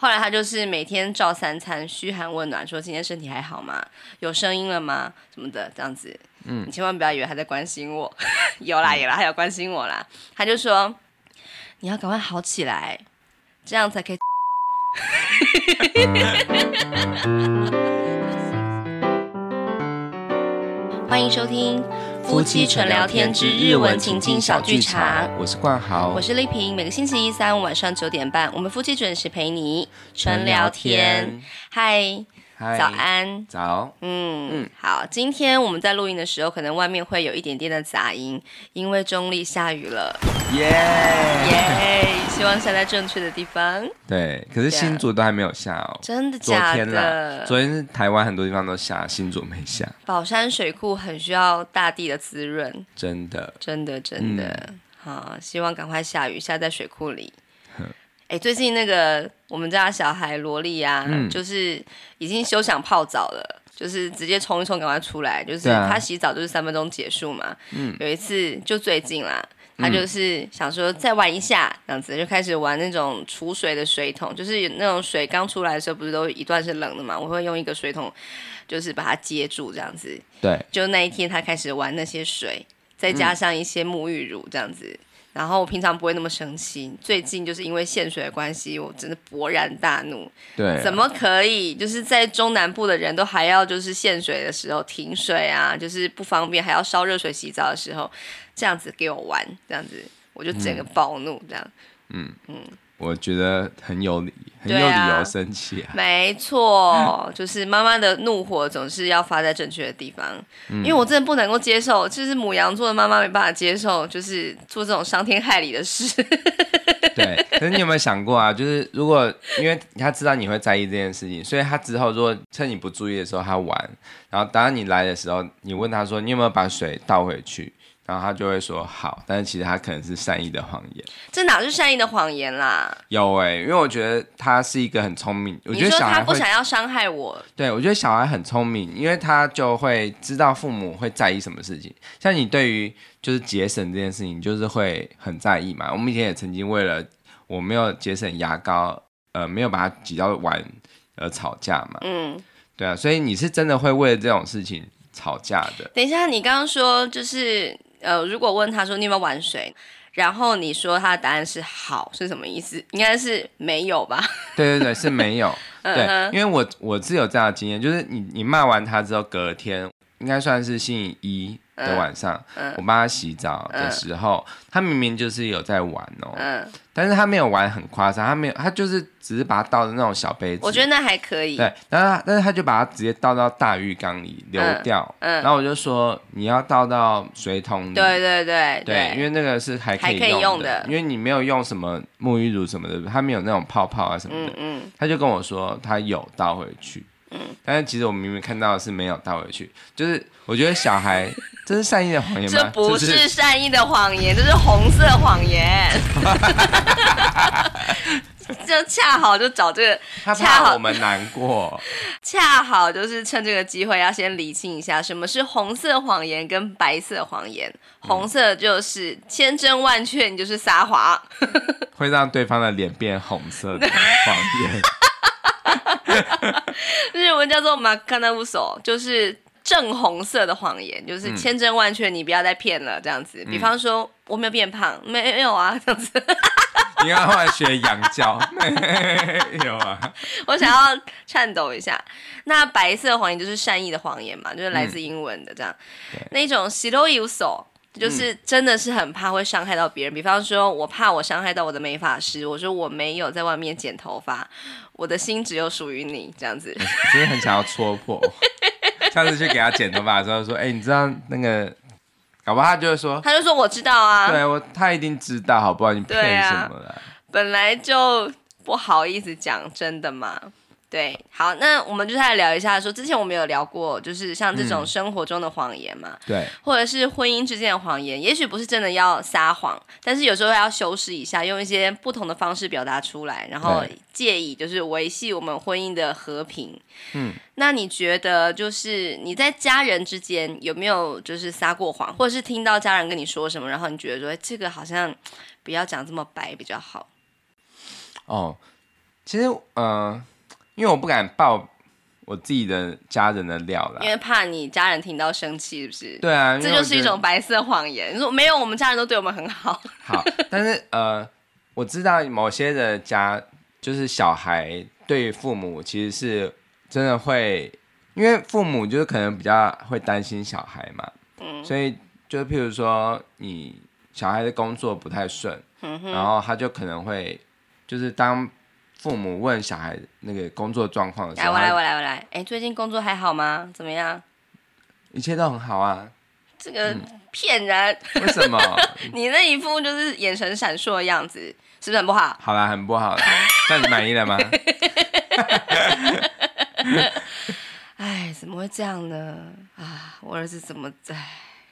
后来他就是每天照三餐嘘寒问暖，说今天身体还好吗？有声音了吗？什么的这样子。嗯，你千万不要以为他在关心我，有 啦有啦，他有关心我啦。他就说你要赶快好起来，这样才可以。欢迎收听。夫妻纯聊天之日文情境小剧场，我是冠豪，我是丽萍。每个星期一、三、五晚上九点半，我们夫妻准时陪你纯聊天。嗨。早安，早，嗯嗯，好，今天我们在录音的时候，可能外面会有一点点的杂音，因为中立下雨了，耶！耶，希望下在正确的地方。对，可是新竹都还没有下哦，真的假的？昨天啦，昨天是台湾很多地方都下，新竹没下。宝山水库很需要大地的滋润，真的，真的，真的，嗯、好，希望赶快下雨，下在水库里。哎，最近那个我们家小孩萝莉啊，嗯、就是已经休想泡澡了，就是直接冲一冲赶快出来，就是他洗澡就是三分钟结束嘛。嗯、有一次就最近啦，他就是想说再玩一下，这样子就开始玩那种储水的水桶，就是那种水刚出来的时候不是都一段是冷的嘛，我会用一个水桶就是把它接住这样子。对，就那一天他开始玩那些水，再加上一些沐浴乳这样子。然后我平常不会那么生气，最近就是因为限水的关系，我真的勃然大怒。对啊，怎么可以？就是在中南部的人都还要就是限水的时候停水啊，就是不方便，还要烧热水洗澡的时候，这样子给我玩，这样子我就整个暴怒，这样。嗯嗯。嗯我觉得很有理，很有理由生气啊。啊没错，就是妈妈的怒火总是要发在正确的地方，嗯、因为我真的不能够接受，就是母羊座的妈妈没办法接受，就是做这种伤天害理的事。对，可是你有没有想过啊？就是如果因为他知道你会在意这件事情，所以他之后如果趁你不注意的时候他玩，然后当你来的时候，你问他说你有没有把水倒回去？然后他就会说好，但是其实他可能是善意的谎言。这哪是善意的谎言啦？有哎、欸，因为我觉得他是一个很聪明。我觉得小孩不想要伤害我。对，我觉得小孩很聪明，因为他就会知道父母会在意什么事情。像你对于就是节省这件事情，就是会很在意嘛。我们以前也曾经为了我没有节省牙膏，呃，没有把它挤到碗而吵架嘛。嗯，对啊，所以你是真的会为了这种事情吵架的。等一下，你刚刚说就是。呃，如果问他说你有没有玩水，然后你说他的答案是好，是什么意思？应该是没有吧？对对对，是没有。对，因为我我是有这样的经验，就是你你骂完他之后，隔天应该算是星期一的晚上，我帮他洗澡的时候，嗯、他明明就是有在玩哦，嗯、但是他没有玩很夸张，他没有，他就是只是把它倒的那种小杯子，我觉得那还可以。对，但是但是他就把它直接倒到大浴缸里流掉，然后我就说你要倒到水桶里，对对对对，因为那个是还可以用的，还可以用的，因为你没有用什么沐浴乳什么的，他没有那种泡泡啊什么的，嗯，嗯，他就跟我说他有倒回去。嗯，但是其实我明明看到的是没有倒回去，就是我觉得小孩 这是善意的谎言吗？这不是善意的谎言，这是红色谎言。就恰好就找这个，他怕我们难过。恰好就是趁这个机会要先理清一下，什么是红色谎言跟白色谎言。红色就是千真万确，你就是撒谎，会让对方的脸变红色的谎言。日文叫做马卡那乌索，就是正红色的谎言，就是千真万确，你不要再骗了这样子。嗯、比方说我没有变胖，没有啊这样子。你要后来学羊叫，没有啊。我想要颤抖一下。那白色谎言就是善意的谎言嘛，就是来自英文的这样。嗯、那一种白い嘘就是真的是很怕会伤害到别人。比方说我怕我伤害到我的美发师，我说我没有在外面剪头发。我的心只有属于你，这样子，真的很想要戳破。下次去给他剪头发的时候，说：“哎、欸，你知道那个，搞不好他就会说，他就说我知道啊，对我，他一定知道，好不好？你骗什么了？本来就不好意思讲真的嘛。”对，好，那我们就来聊一下说，说之前我们有聊过，就是像这种生活中的谎言嘛，嗯、对，或者是婚姻之间的谎言，也许不是真的要撒谎，但是有时候要修饰一下，用一些不同的方式表达出来，然后借以就是维系我们婚姻的和平。嗯，那你觉得就是你在家人之间有没有就是撒过谎，或者是听到家人跟你说什么，然后你觉得说这个好像不要讲这么白比较好？哦。其实，呃，因为我不敢爆我自己的家人的料啦，因为怕你家人听到生气，是不是？对啊，这就是一种白色谎言。你说没有，我们家人都对我们很好。好，但是呃，我知道某些的家，就是小孩对父母其实是真的会，因为父母就是可能比较会担心小孩嘛，嗯，所以就譬如说你小孩的工作不太顺，嗯哼，然后他就可能会。就是当父母问小孩那个工作状况的时候，来，我来，我来，我来。哎、欸，最近工作还好吗？怎么样？一切都很好啊。这个骗人。嗯、为什么？你那一副就是眼神闪烁的样子，是不是很不好？好啦，很不好啦。那你满意了吗？哎，怎么会这样呢？啊，我儿子怎么在？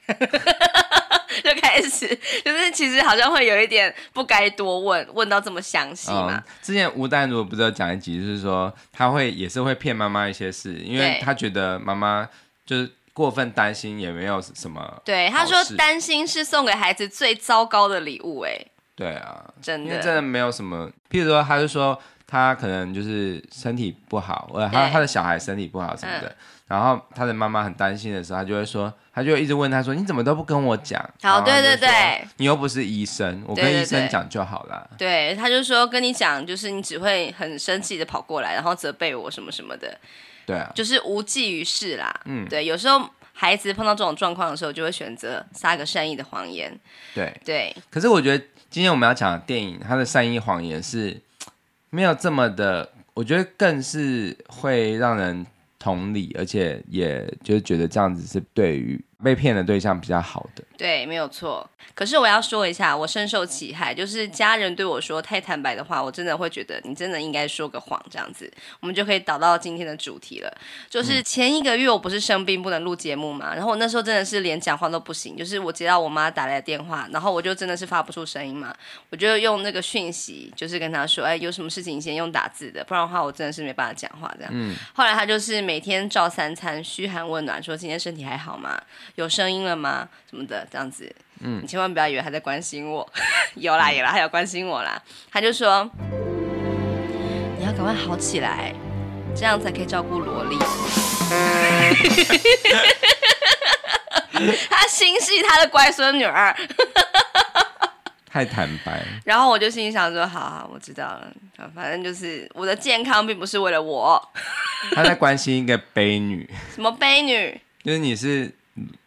就开始，就是其实好像会有一点不该多问，问到这么详细嘛、嗯。之前吴丹如不是有讲一集，就是说他会也是会骗妈妈一些事，因为他觉得妈妈就是过分担心，也没有什么。对，他说担心是送给孩子最糟糕的礼物，哎。对啊，真的，因为真的没有什么。譬如说，他就说他可能就是身体不好，或者他他的小孩身体不好什么的。嗯然后他的妈妈很担心的时候，他就会说，他就一直问他说：“你怎么都不跟我讲？”好，对对对，你又不是医生，我跟医生讲就好了。对，他就说跟你讲，就是你只会很生气的跑过来，然后责备我什么什么的。对啊，就是无济于事啦。嗯，对，有时候孩子碰到这种状况的时候，就会选择撒个善意的谎言。对对。可是我觉得今天我们要讲的电影，它的善意谎言是没有这么的，我觉得更是会让人。同理，而且也就是觉得这样子是对于被骗的对象比较好的。对，没有错。可是我要说一下，我深受其害，就是家人对我说太坦白的话，我真的会觉得你真的应该说个谎，这样子，我们就可以导到今天的主题了。就是前一个月我不是生病不能录节目嘛，然后我那时候真的是连讲话都不行，就是我接到我妈打来的电话，然后我就真的是发不出声音嘛，我就用那个讯息，就是跟她说，哎，有什么事情先用打字的，不然的话我真的是没办法讲话这样。嗯。后来她就是每天照三餐嘘寒问暖，说今天身体还好吗？有声音了吗？什么的这样子。嗯，你千万不要以为他在关心我，有啦有啦，他有关心我啦。他就说，你要赶快好起来，这样才可以照顾萝莉。他心系他的乖孙女儿，太坦白。然后我就心里想说，好好，我知道了，反正就是我的健康并不是为了我。他在关心一个悲女，什么悲女？就是你是。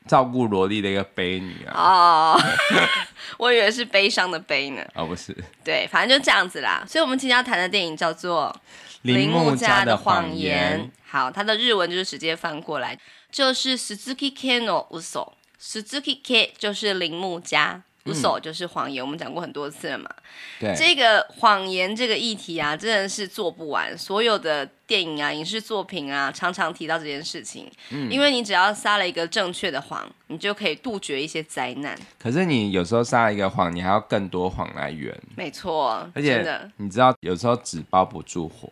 照顾萝莉的一个悲女啊！哦，我以为是悲伤的悲呢。哦，不是。对，反正就这样子啦。所以，我们今天要谈的电影叫做《铃木家的谎言》。好，它的日文就是直接翻过来，就是 Suzuki Ken no Uso。Suzuki Ken 就是铃木家。无所就是谎言，嗯、我们讲过很多次了嘛。对，这个谎言这个议题啊，真的是做不完。所有的电影啊、影视作品啊，常常提到这件事情。嗯，因为你只要撒了一个正确的谎，你就可以杜绝一些灾难。可是你有时候撒了一个谎，你还要更多谎来圆。没错，而且你知道，有时候纸包不住火。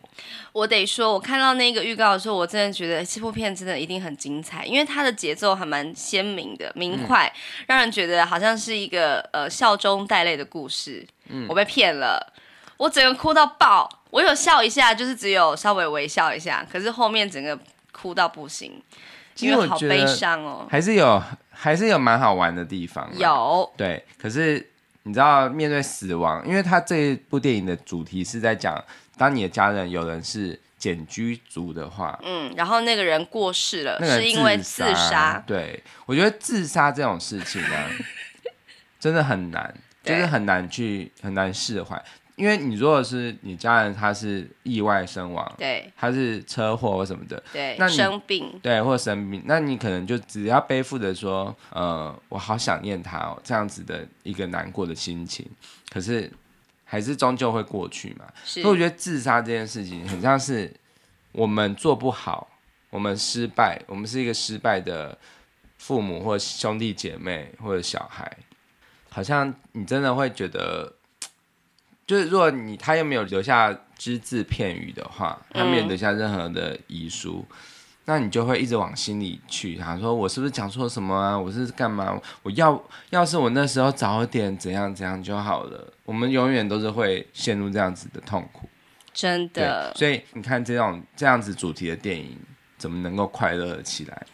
我得说，我看到那个预告的时候，我真的觉得这部片真的一定很精彩，因为它的节奏还蛮鲜明的、明快，嗯、让人觉得好像是一个呃笑中带泪的故事。嗯，我被骗了，我整个哭到爆。我有笑一下，就是只有稍微微笑一下，可是后面整个哭到不行，因为好悲伤哦。还是有，还是有蛮好玩的地方。有对，可是你知道，面对死亡，因为他这部电影的主题是在讲。当你的家人有人是简居族的话，嗯，然后那个人过世了，是因为自杀。对，我觉得自杀这种事情呢，真的很难，就是很难去很难释怀。因为你如果是你家人他是意外身亡，对，他是车祸或什么的，对，那生病，对，或生病，那你可能就只要背负着说，呃，我好想念他哦，这样子的一个难过的心情，可是。还是终究会过去嘛，所以我觉得自杀这件事情很像是我们做不好，我们失败，我们是一个失败的父母或兄弟姐妹或者小孩，好像你真的会觉得，就是如果你他又没有留下只字片语的话，他没有留下任何的遗书。那你就会一直往心里去，他说我是不是讲错什么啊？我是干嘛？我要要是我那时候早点怎样怎样就好了。我们永远都是会陷入这样子的痛苦。真的。所以你看这种这样子主题的电影，怎么能够快乐起来？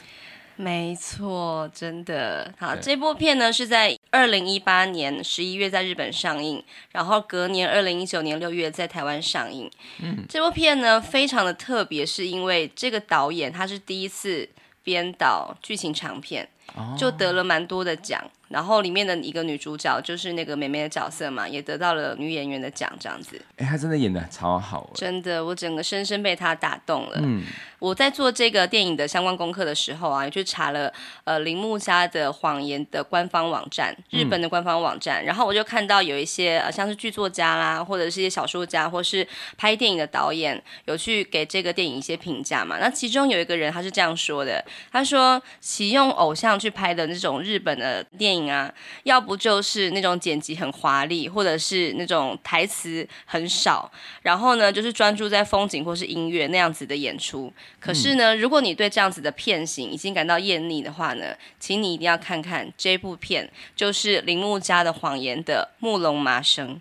没错，真的好。这部片呢是在二零一八年十一月在日本上映，然后隔年二零一九年六月在台湾上映。嗯，这部片呢非常的特别，是因为这个导演他是第一次编导剧情长片，哦、就得了蛮多的奖。然后里面的一个女主角就是那个美美的角色嘛，也得到了女演员的奖，这样子。哎，她真的演的超好，真的，我整个深深被她打动了。嗯，我在做这个电影的相关功课的时候啊，也去查了呃铃木家的谎言的官方网站，日本的官方网站，嗯、然后我就看到有一些呃像是剧作家啦，或者是一些小说家，或是拍电影的导演，有去给这个电影一些评价嘛。那其中有一个人他是这样说的，他说启用偶像去拍的那种日本的电影。啊，要不就是那种剪辑很华丽，或者是那种台词很少，然后呢，就是专注在风景或是音乐那样子的演出。可是呢，嗯、如果你对这样子的片型已经感到厌腻的话呢，请你一定要看看这部片，就是铃木家的谎言的木龙麻生。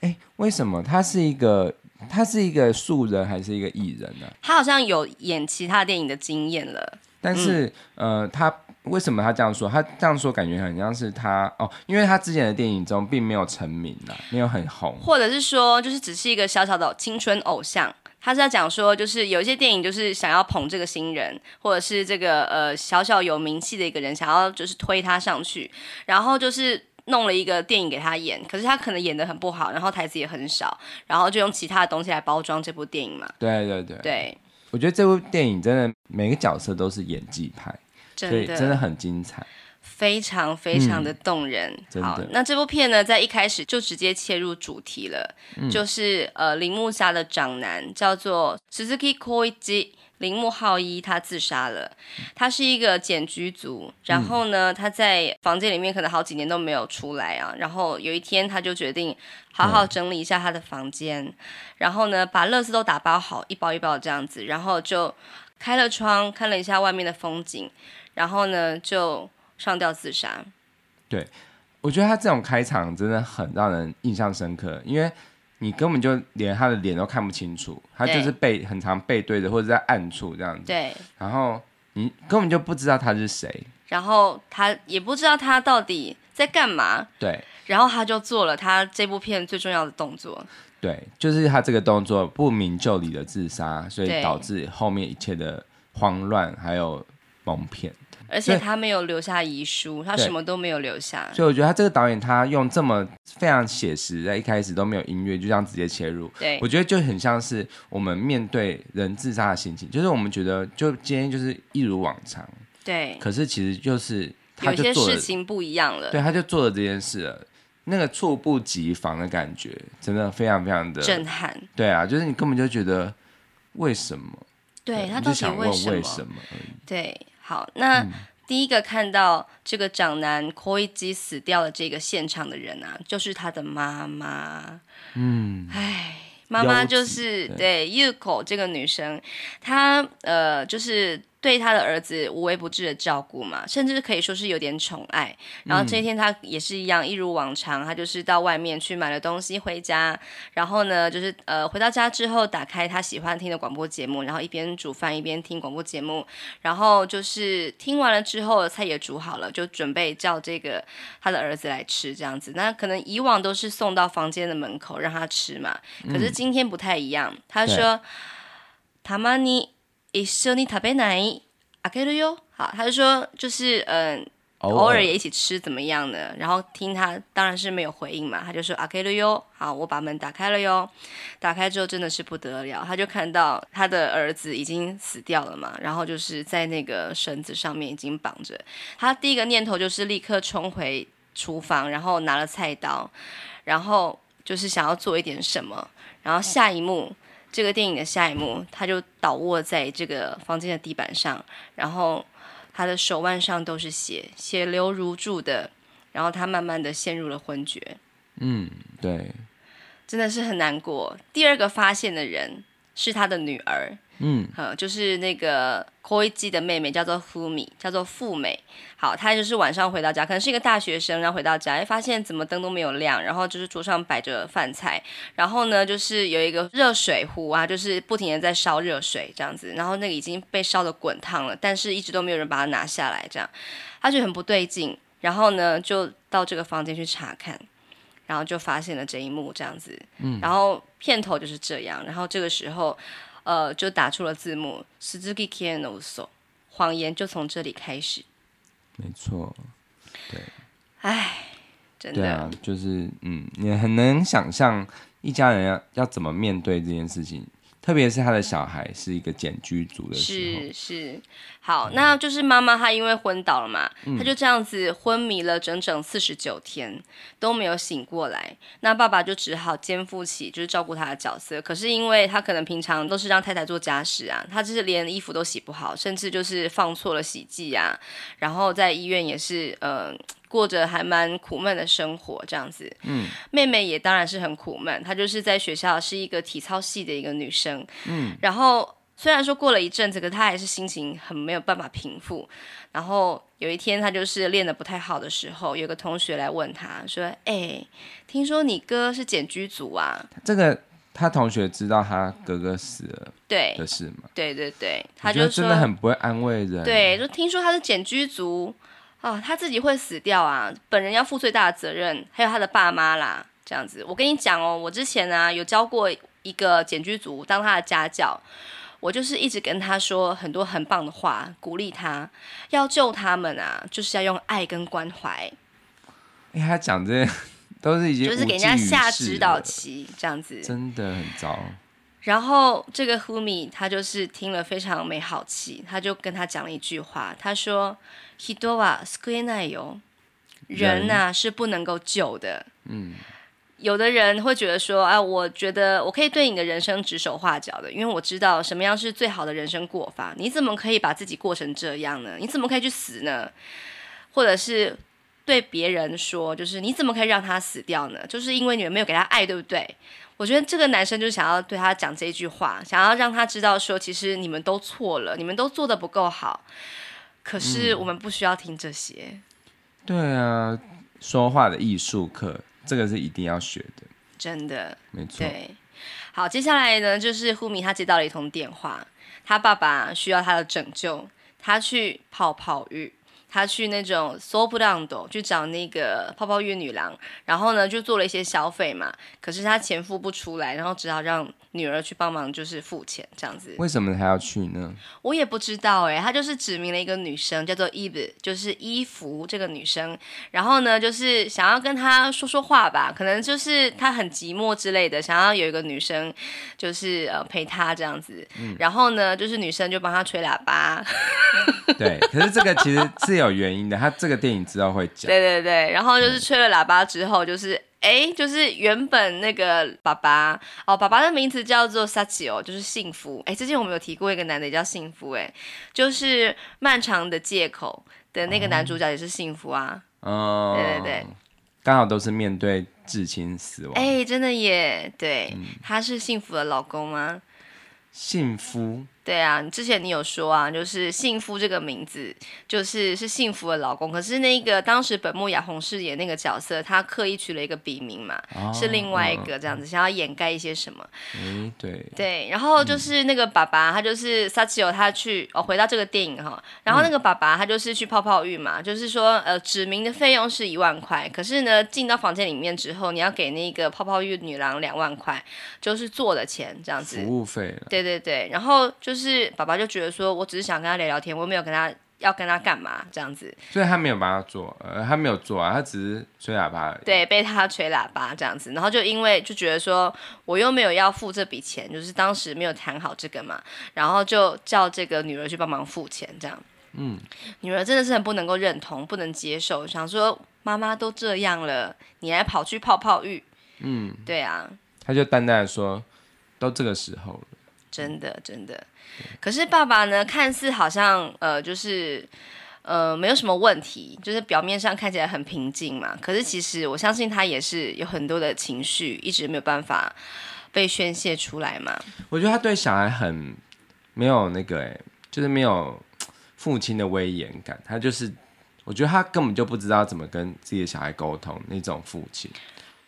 哎，为什么他是一个他是一个素人还是一个艺人呢？他好像有演其他电影的经验了，但是、嗯、呃，他。为什么他这样说？他这样说感觉很像是他哦，因为他之前的电影中并没有成名啊，没有很红，或者是说就是只是一个小小的青春偶像。他是在讲说，就是有一些电影就是想要捧这个新人，或者是这个呃小小有名气的一个人，想要就是推他上去，然后就是弄了一个电影给他演，可是他可能演的很不好，然后台词也很少，然后就用其他的东西来包装这部电影嘛。对对对，对，我觉得这部电影真的每个角色都是演技派。对，真的很精彩，非常非常的动人。嗯、好，那这部片呢，在一开始就直接切入主题了，嗯、就是呃，铃木家的长男叫做 Suzuki Koichi，铃木浩一，他自杀了。他是一个茧居族，然后呢，他在房间里面可能好几年都没有出来啊。然后有一天，他就决定好好整理一下他的房间，嗯、然后呢，把乐圾都打包好，一包一包这样子，然后就开了窗，看了一下外面的风景。然后呢，就上吊自杀。对，我觉得他这种开场真的很让人印象深刻，因为你根本就连他的脸都看不清楚，他就是背很常背对着或者在暗处这样子。对。然后你根本就不知道他是谁，然后他也不知道他到底在干嘛。对。然后他就做了他这部片最重要的动作。对，就是他这个动作不明就里的自杀，所以导致后面一切的慌乱还有蒙骗。而且他没有留下遗书，他什么都没有留下。所以我觉得他这个导演，他用这么非常写实，在一开始都没有音乐，就这样直接切入。对，我觉得就很像是我们面对人自杀的心情，就是我们觉得就今天就是一如往常。对。可是其实就是他就有些事情不一样了。对，他就做了这件事了，那个猝不及防的感觉，真的非常非常的震撼。对啊，就是你根本就觉得为什么？对，对他到底为什么？为什么对。好，那、嗯、第一个看到这个长男 Koichi 死掉了这个现场的人啊，就是他的妈妈。嗯，唉，妈妈就是对 Yuko 这个女生，她呃就是。对他的儿子无微不至的照顾嘛，甚至可以说是有点宠爱。然后这一天他也是一样，一如往常，他就是到外面去买了东西回家。然后呢，就是呃回到家之后，打开他喜欢听的广播节目，然后一边煮饭一边听广播节目。然后就是听完了之后，菜也煮好了，就准备叫这个他的儿子来吃这样子。那可能以往都是送到房间的门口让他吃嘛，可是今天不太一样。他说：“他妈你。”一绪に食べない？开けるよ。好，他就说就是嗯，偶尔也一起吃怎么样呢？然后听他当然是没有回应嘛，他就说开けるよ。好，我把门打开了哟。打开之后真的是不得了，他就看到他的儿子已经死掉了嘛，然后就是在那个绳子上面已经绑着。他第一个念头就是立刻冲回厨房，然后拿了菜刀，然后就是想要做一点什么。然后下一幕。 这个电影的下一幕，他就倒卧在这个房间的地板上，然后他的手腕上都是血，血流如注的，然后他慢慢的陷入了昏厥。嗯，对，真的是很难过。第二个发现的人是他的女儿，嗯，呃，就是那个 Koichi 的妹妹叫做 Fumi，叫做富美。好，她就是晚上回到家，可能是一个大学生，然后回到家，哎，发现怎么灯都没有亮，然后就是桌上摆着饭菜，然后呢，就是有一个热水壶啊，就是不停的在烧热水这样子，然后那个已经被烧的滚烫了，但是一直都没有人把它拿下来，这样，她觉得很不对劲，然后呢，就到这个房间去查看，然后就发现了这一幕这样子，嗯，然后片头就是这样，然后这个时候，呃，就打出了字幕，Suzuki Kienoso，谎言就从这里开始。没错，对，唉，真的，对啊，就是嗯，你很能想象一家人要要怎么面对这件事情。特别是他的小孩是一个简居族的时候，是是，好，那就是妈妈她因为昏倒了嘛，她、嗯、就这样子昏迷了整整四十九天都没有醒过来，那爸爸就只好肩负起就是照顾她的角色，可是因为他可能平常都是让太太做家事啊，他就是连衣服都洗不好，甚至就是放错了洗剂啊，然后在医院也是呃。过着还蛮苦闷的生活，这样子。嗯，妹妹也当然是很苦闷，她就是在学校是一个体操系的一个女生。嗯，然后虽然说过了一阵子，可他还是心情很没有办法平复。然后有一天，他就是练得不太好的时候，有个同学来问他说：“哎、欸，听说你哥是茧居族啊？”这个他同学知道他哥哥死了对的事吗？对对对，他就说真的很不会安慰人。对，就听说他是茧居族。啊，他自己会死掉啊！本人要负最大的责任，还有他的爸妈啦，这样子。我跟你讲哦，我之前啊有教过一个茧居族当他的家教，我就是一直跟他说很多很棒的话，鼓励他要救他们啊，就是要用爱跟关怀。哎，他讲这些都是已经就是给人家下指导棋这样子，真的很糟。然后这个 Fumi 他就是听了非常没好气，他就跟他讲了一句话，他说。人は救えないよ，人呐、啊、是不能够救的。嗯， 有的人会觉得说，啊，我觉得我可以对你的人生指手画脚的，因为我知道什么样是最好的人生过法。你怎么可以把自己过成这样呢？你怎么可以去死呢？或者是对别人说，就是你怎么可以让他死掉呢？就是因为你们没有给他爱，对不对？我觉得这个男生就是想要对他讲这句话，想要让他知道说，其实你们都错了，你们都做的不够好。可是我们不需要听这些。嗯、对啊，说话的艺术课，这个是一定要学的。真的，没错。对，好，接下来呢，就是 Fumi 他接到了一通电话，他爸爸需要他的拯救，他去泡泡浴。他去那种 Soapland 去找那个泡泡浴女郎，然后呢就做了一些消费嘛，可是他钱付不出来，然后只好让女儿去帮忙，就是付钱这样子。为什么他要去呢？我也不知道哎，他就是指明了一个女生叫做 Eve，就是伊芙这个女生，然后呢就是想要跟她说说话吧，可能就是她很寂寞之类的，想要有一个女生就是呃陪她这样子，嗯、然后呢就是女生就帮他吹喇叭。对，可是这个其实是有原因的，他这个电影知道会讲。对对对，然后就是吹了喇叭之后，就是哎、嗯，就是原本那个爸爸哦，爸爸的名字叫做 Sachio，就是幸福。哎，之前我们有提过一个男的也叫幸福，哎，就是漫长的借口的那个男主角也是幸福啊。哦，对对对，刚好都是面对至亲死亡。哎，真的耶，对，嗯、他是幸福的老公吗？幸福。对啊，之前你有说啊，就是幸福这个名字，就是是幸福的老公。可是那个当时本木雅弘饰演那个角色，他刻意取了一个笔名嘛，哦、是另外一个这样子，嗯、想要掩盖一些什么。嗯，对。对，然后就是那个爸爸，他就是 Sachio 他去哦，回到这个电影哈，然后那个爸爸他就是去泡泡浴嘛，嗯、就是说呃，指明的费用是一万块，可是呢，进到房间里面之后，你要给那个泡泡浴女郎两万块，就是做的钱这样子。服务费。对对对，然后就是。就是爸爸就觉得说，我只是想跟他聊聊天，我没有跟他要跟他干嘛这样子，所以他没有帮他做，呃，他没有做啊，他只是吹喇叭而已。对，被他吹喇叭这样子，然后就因为就觉得说，我又没有要付这笔钱，就是当时没有谈好这个嘛，然后就叫这个女儿去帮忙付钱这样。嗯，女儿真的是很不能够认同，不能接受，想说妈妈都这样了，你还跑去泡泡浴？嗯，对啊，他就淡淡的说，都这个时候了。真的，真的。可是爸爸呢，看似好像呃，就是呃，没有什么问题，就是表面上看起来很平静嘛。可是其实我相信他也是有很多的情绪，一直没有办法被宣泄出来嘛。我觉得他对小孩很没有那个就是没有父亲的威严感。他就是，我觉得他根本就不知道怎么跟自己的小孩沟通那种父亲。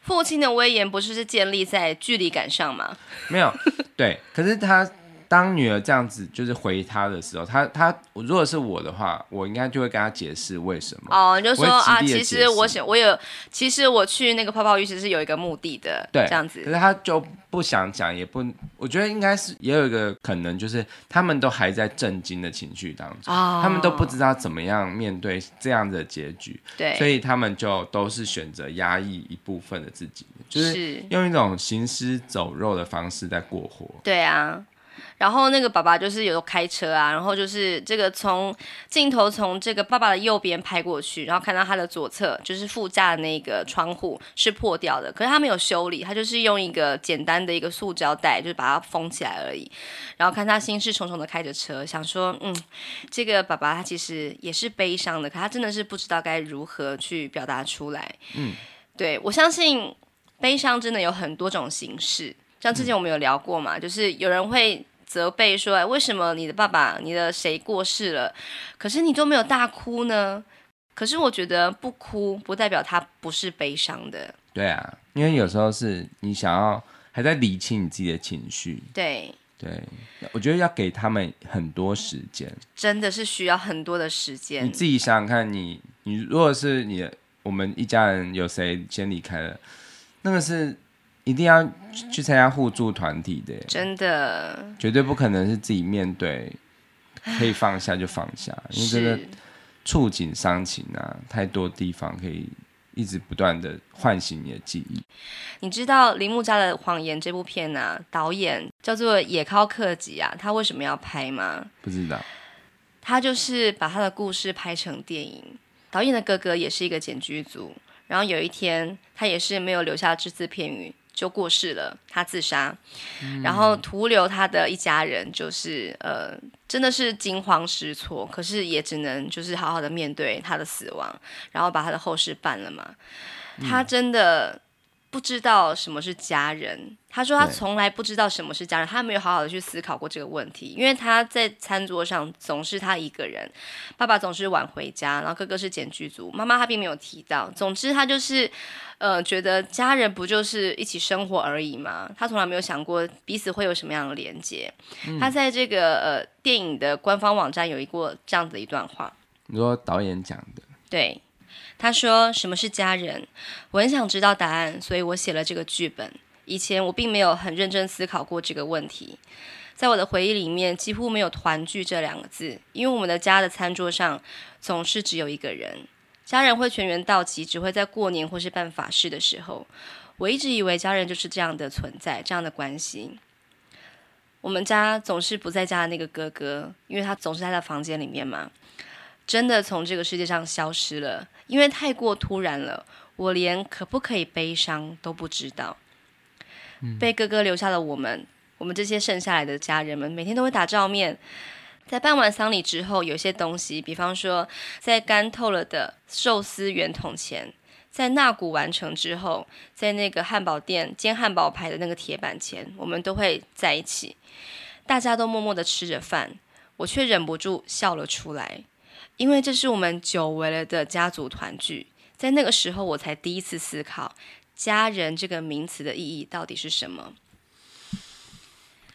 父亲的威严不是是建立在距离感上吗？没有，对，可是他。当女儿这样子就是回他的时候，他他如果是我的话，我应该就会跟他解释为什么。哦，你就说啊，其实我想，我有，其实我去那个泡泡浴室是有一个目的的，对，这样子。可是他就不想讲，也不，我觉得应该是也有一个可能，就是他们都还在震惊的情绪当中，哦，他们都不知道怎么样面对这样的结局，对，所以他们就都是选择压抑一部分的自己，就是用一种行尸走肉的方式在过活。对啊。然后那个爸爸就是有开车啊，然后就是这个从镜头从这个爸爸的右边拍过去，然后看到他的左侧就是副驾的那个窗户是破掉的，可是他没有修理，他就是用一个简单的一个塑胶袋，就是把它封起来而已。然后看他心事重重的开着车，想说，嗯，这个爸爸他其实也是悲伤的，可他真的是不知道该如何去表达出来。嗯，对，我相信悲伤真的有很多种形式，像之前我们有聊过嘛，就是有人会。责备说：“哎，为什么你的爸爸、你的谁过世了，可是你都没有大哭呢？可是我觉得不哭不代表他不是悲伤的。对啊，因为有时候是你想要还在理清你自己的情绪。对对，我觉得要给他们很多时间，真的是需要很多的时间。你自己想想看你，你你如果是你，我们一家人有谁先离开了，那个是。”一定要去参加互助团体的，真的，绝对不可能是自己面对，可以放下就放下，因为真的触景伤情啊，太多地方可以一直不断的唤醒你的记忆。你知道《铃木家的谎言》这部片啊，导演叫做野尻克己啊，他为什么要拍吗？不知道，他就是把他的故事拍成电影。导演的哥哥也是一个茧居族，然后有一天他也是没有留下只字片语。就过世了，他自杀，嗯，然后徒留他的一家人，就是呃，真的是惊慌失措，可是也只能就是好好的面对他的死亡，然后把他的后事办了嘛。嗯，他真的。不知道什么是家人，他说他从来不知道什么是家人，他没有好好的去思考过这个问题，因为他在餐桌上总是他一个人，爸爸总是晚回家，然后哥哥是茧居族，妈妈他并没有提到，总之他就是，呃，觉得家人不就是一起生活而已吗？他从来没有想过彼此会有什么样的连接。嗯。他在这个呃电影的官方网站有一过这样子的一段话，你说导演讲的，对。他说：“什么是家人？我很想知道答案，所以我写了这个剧本。以前我并没有很认真思考过这个问题，在我的回忆里面几乎没有‘团聚’这两个字，因为我们的家的餐桌上总是只有一个人。家人会全员到齐，只会在过年或是办法事的时候。我一直以为家人就是这样的存在，这样的关系。我们家总是不在家的那个哥哥，因为他总是在他房间里面嘛。”真的从这个世界上消失了，因为太过突然了，我连可不可以悲伤都不知道。嗯。被哥哥留下了我们，我们这些剩下来的家人们，每天都会打照面。在办完丧礼之后，有些东西，比方说在干透了的寿司圆筒前，在纳骨完成之后，在那个汉堡店煎汉堡排的那个铁板前，我们都会在一起，大家都默默的吃着饭，我却忍不住笑了出来。因为这是我们久违了的家族团聚，在那个时候，我才第一次思考“家人”这个名词的意义到底是什么。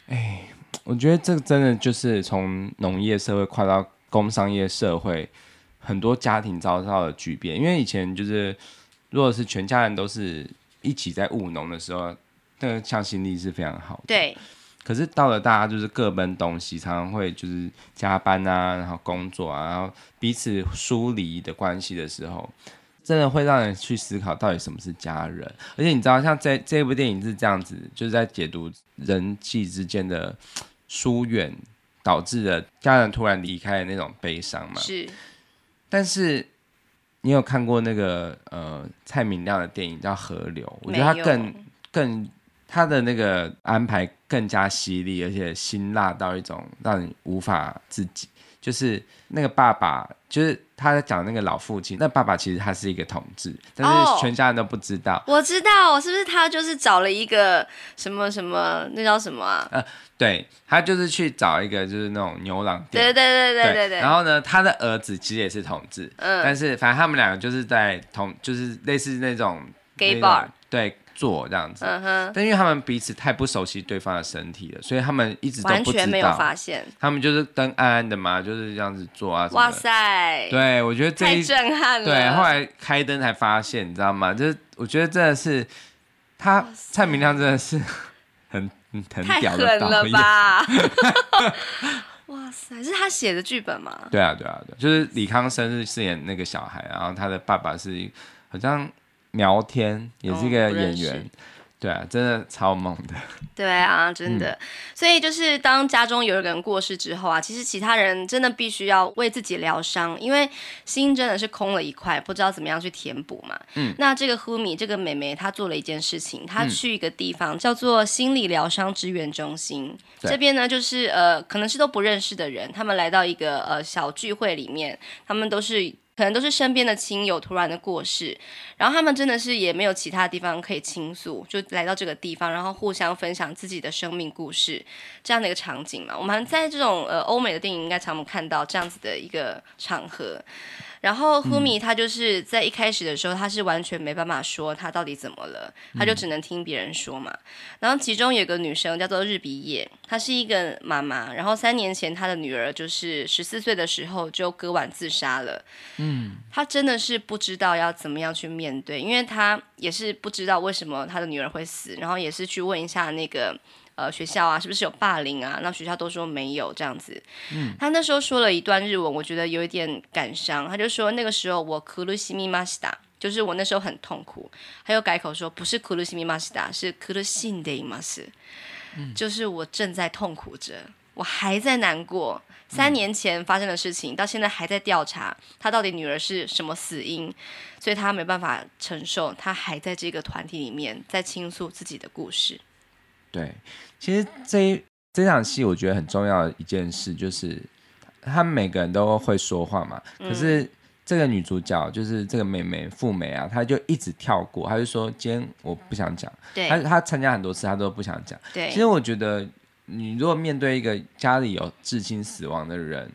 哎，我觉得这个真的就是从农业社会跨到工商业社会，很多家庭遭到了巨变。因为以前就是，如果是全家人都是一起在务农的时候，那个向心力是非常好的。对。可是到了大家就是各奔东西，常常会就是加班啊，然后工作啊，然后彼此疏离的关系的时候，真的会让人去思考到底什么是家人。而且你知道，像这这部电影是这样子，就是在解读人际之间的疏远导致的家人突然离开的那种悲伤嘛。是。但是你有看过那个呃蔡明亮的电影叫《河流》？我觉得他更更。他的那个安排更加犀利，而且辛辣到一种让你无法自己，就是那个爸爸，就是他在讲那个老父亲，那爸爸其实他是一个同志，但是全家人都不知道。Oh, 我知道，是不是他就是找了一个什么什么，那叫什么啊？呃，对，他就是去找一个就是那种牛郎店。对对对对对对，对。然后呢，他的儿子其实也是同志，嗯，但是反正他们两个就是在同，就是类似那种 gay bar，对。做这样子，嗯哼，但因为他们彼此太不熟悉对方的身体了，所以他们一直都不知道，完全没有发现。他们就是灯暗暗的嘛，就是这样子做啊。哇塞！对，我觉得这一太震撼了。对，后来开灯才发现，你知道吗？就是我觉得真的是他蔡明亮真的是很 很屌的导演。吧 哇塞，是他写的剧本吗？对啊，对啊，对，就是李康生是饰演那个小孩，然后他的爸爸是好像。苗天也是一个演员，哦、对啊，真的超猛的。对啊，真的。嗯、所以就是当家中有一个人过世之后啊，其实其他人真的必须要为自己疗伤，因为心真的是空了一块，不知道怎么样去填补嘛。嗯。那这个 Humi 这个妹妹，她做了一件事情，她去一个地方、嗯、叫做心理疗伤支援中心，这边呢就是呃，可能是都不认识的人，他们来到一个呃小聚会里面，他们都是。可能都是身边的亲友突然的过世，然后他们真的是也没有其他地方可以倾诉，就来到这个地方，然后互相分享自己的生命故事，这样的一个场景嘛。我们在这种呃欧美的电影应该常常看到这样子的一个场合。然后 Humi 他就是在一开始的时候，他是完全没办法说他到底怎么了，他就只能听别人说嘛。然后其中有个女生叫做日比野，她是一个妈妈。然后三年前她的女儿就是十四岁的时候就割腕自杀了。嗯，她真的是不知道要怎么样去面对，因为她也是不知道为什么她的女儿会死，然后也是去问一下那个。呃，学校啊，是不是有霸凌啊？那学校都说没有这样子。嗯，他那时候说了一段日文，我觉得有一点感伤。他就说那个时候我苦しみました，就是我那时候很痛苦。还有改口说不是苦しみました，是苦しんでいます。嗯，就是我正在痛苦着，我还在难过。三年前发生的事情，到现在还在调查他到底女儿是什么死因，所以他没办法承受，他还在这个团体里面在倾诉自己的故事。对， 其实这一这场戏我觉得很重要的一件事就是，他们每个人都会说话嘛。可是这个女主角就是这个妹妹富美啊，她就一直跳过，她就说今天我不想讲。对，她她参加很多次，她都不想讲。对，其实我觉得你如果面对一个家里有至亲死亡的人，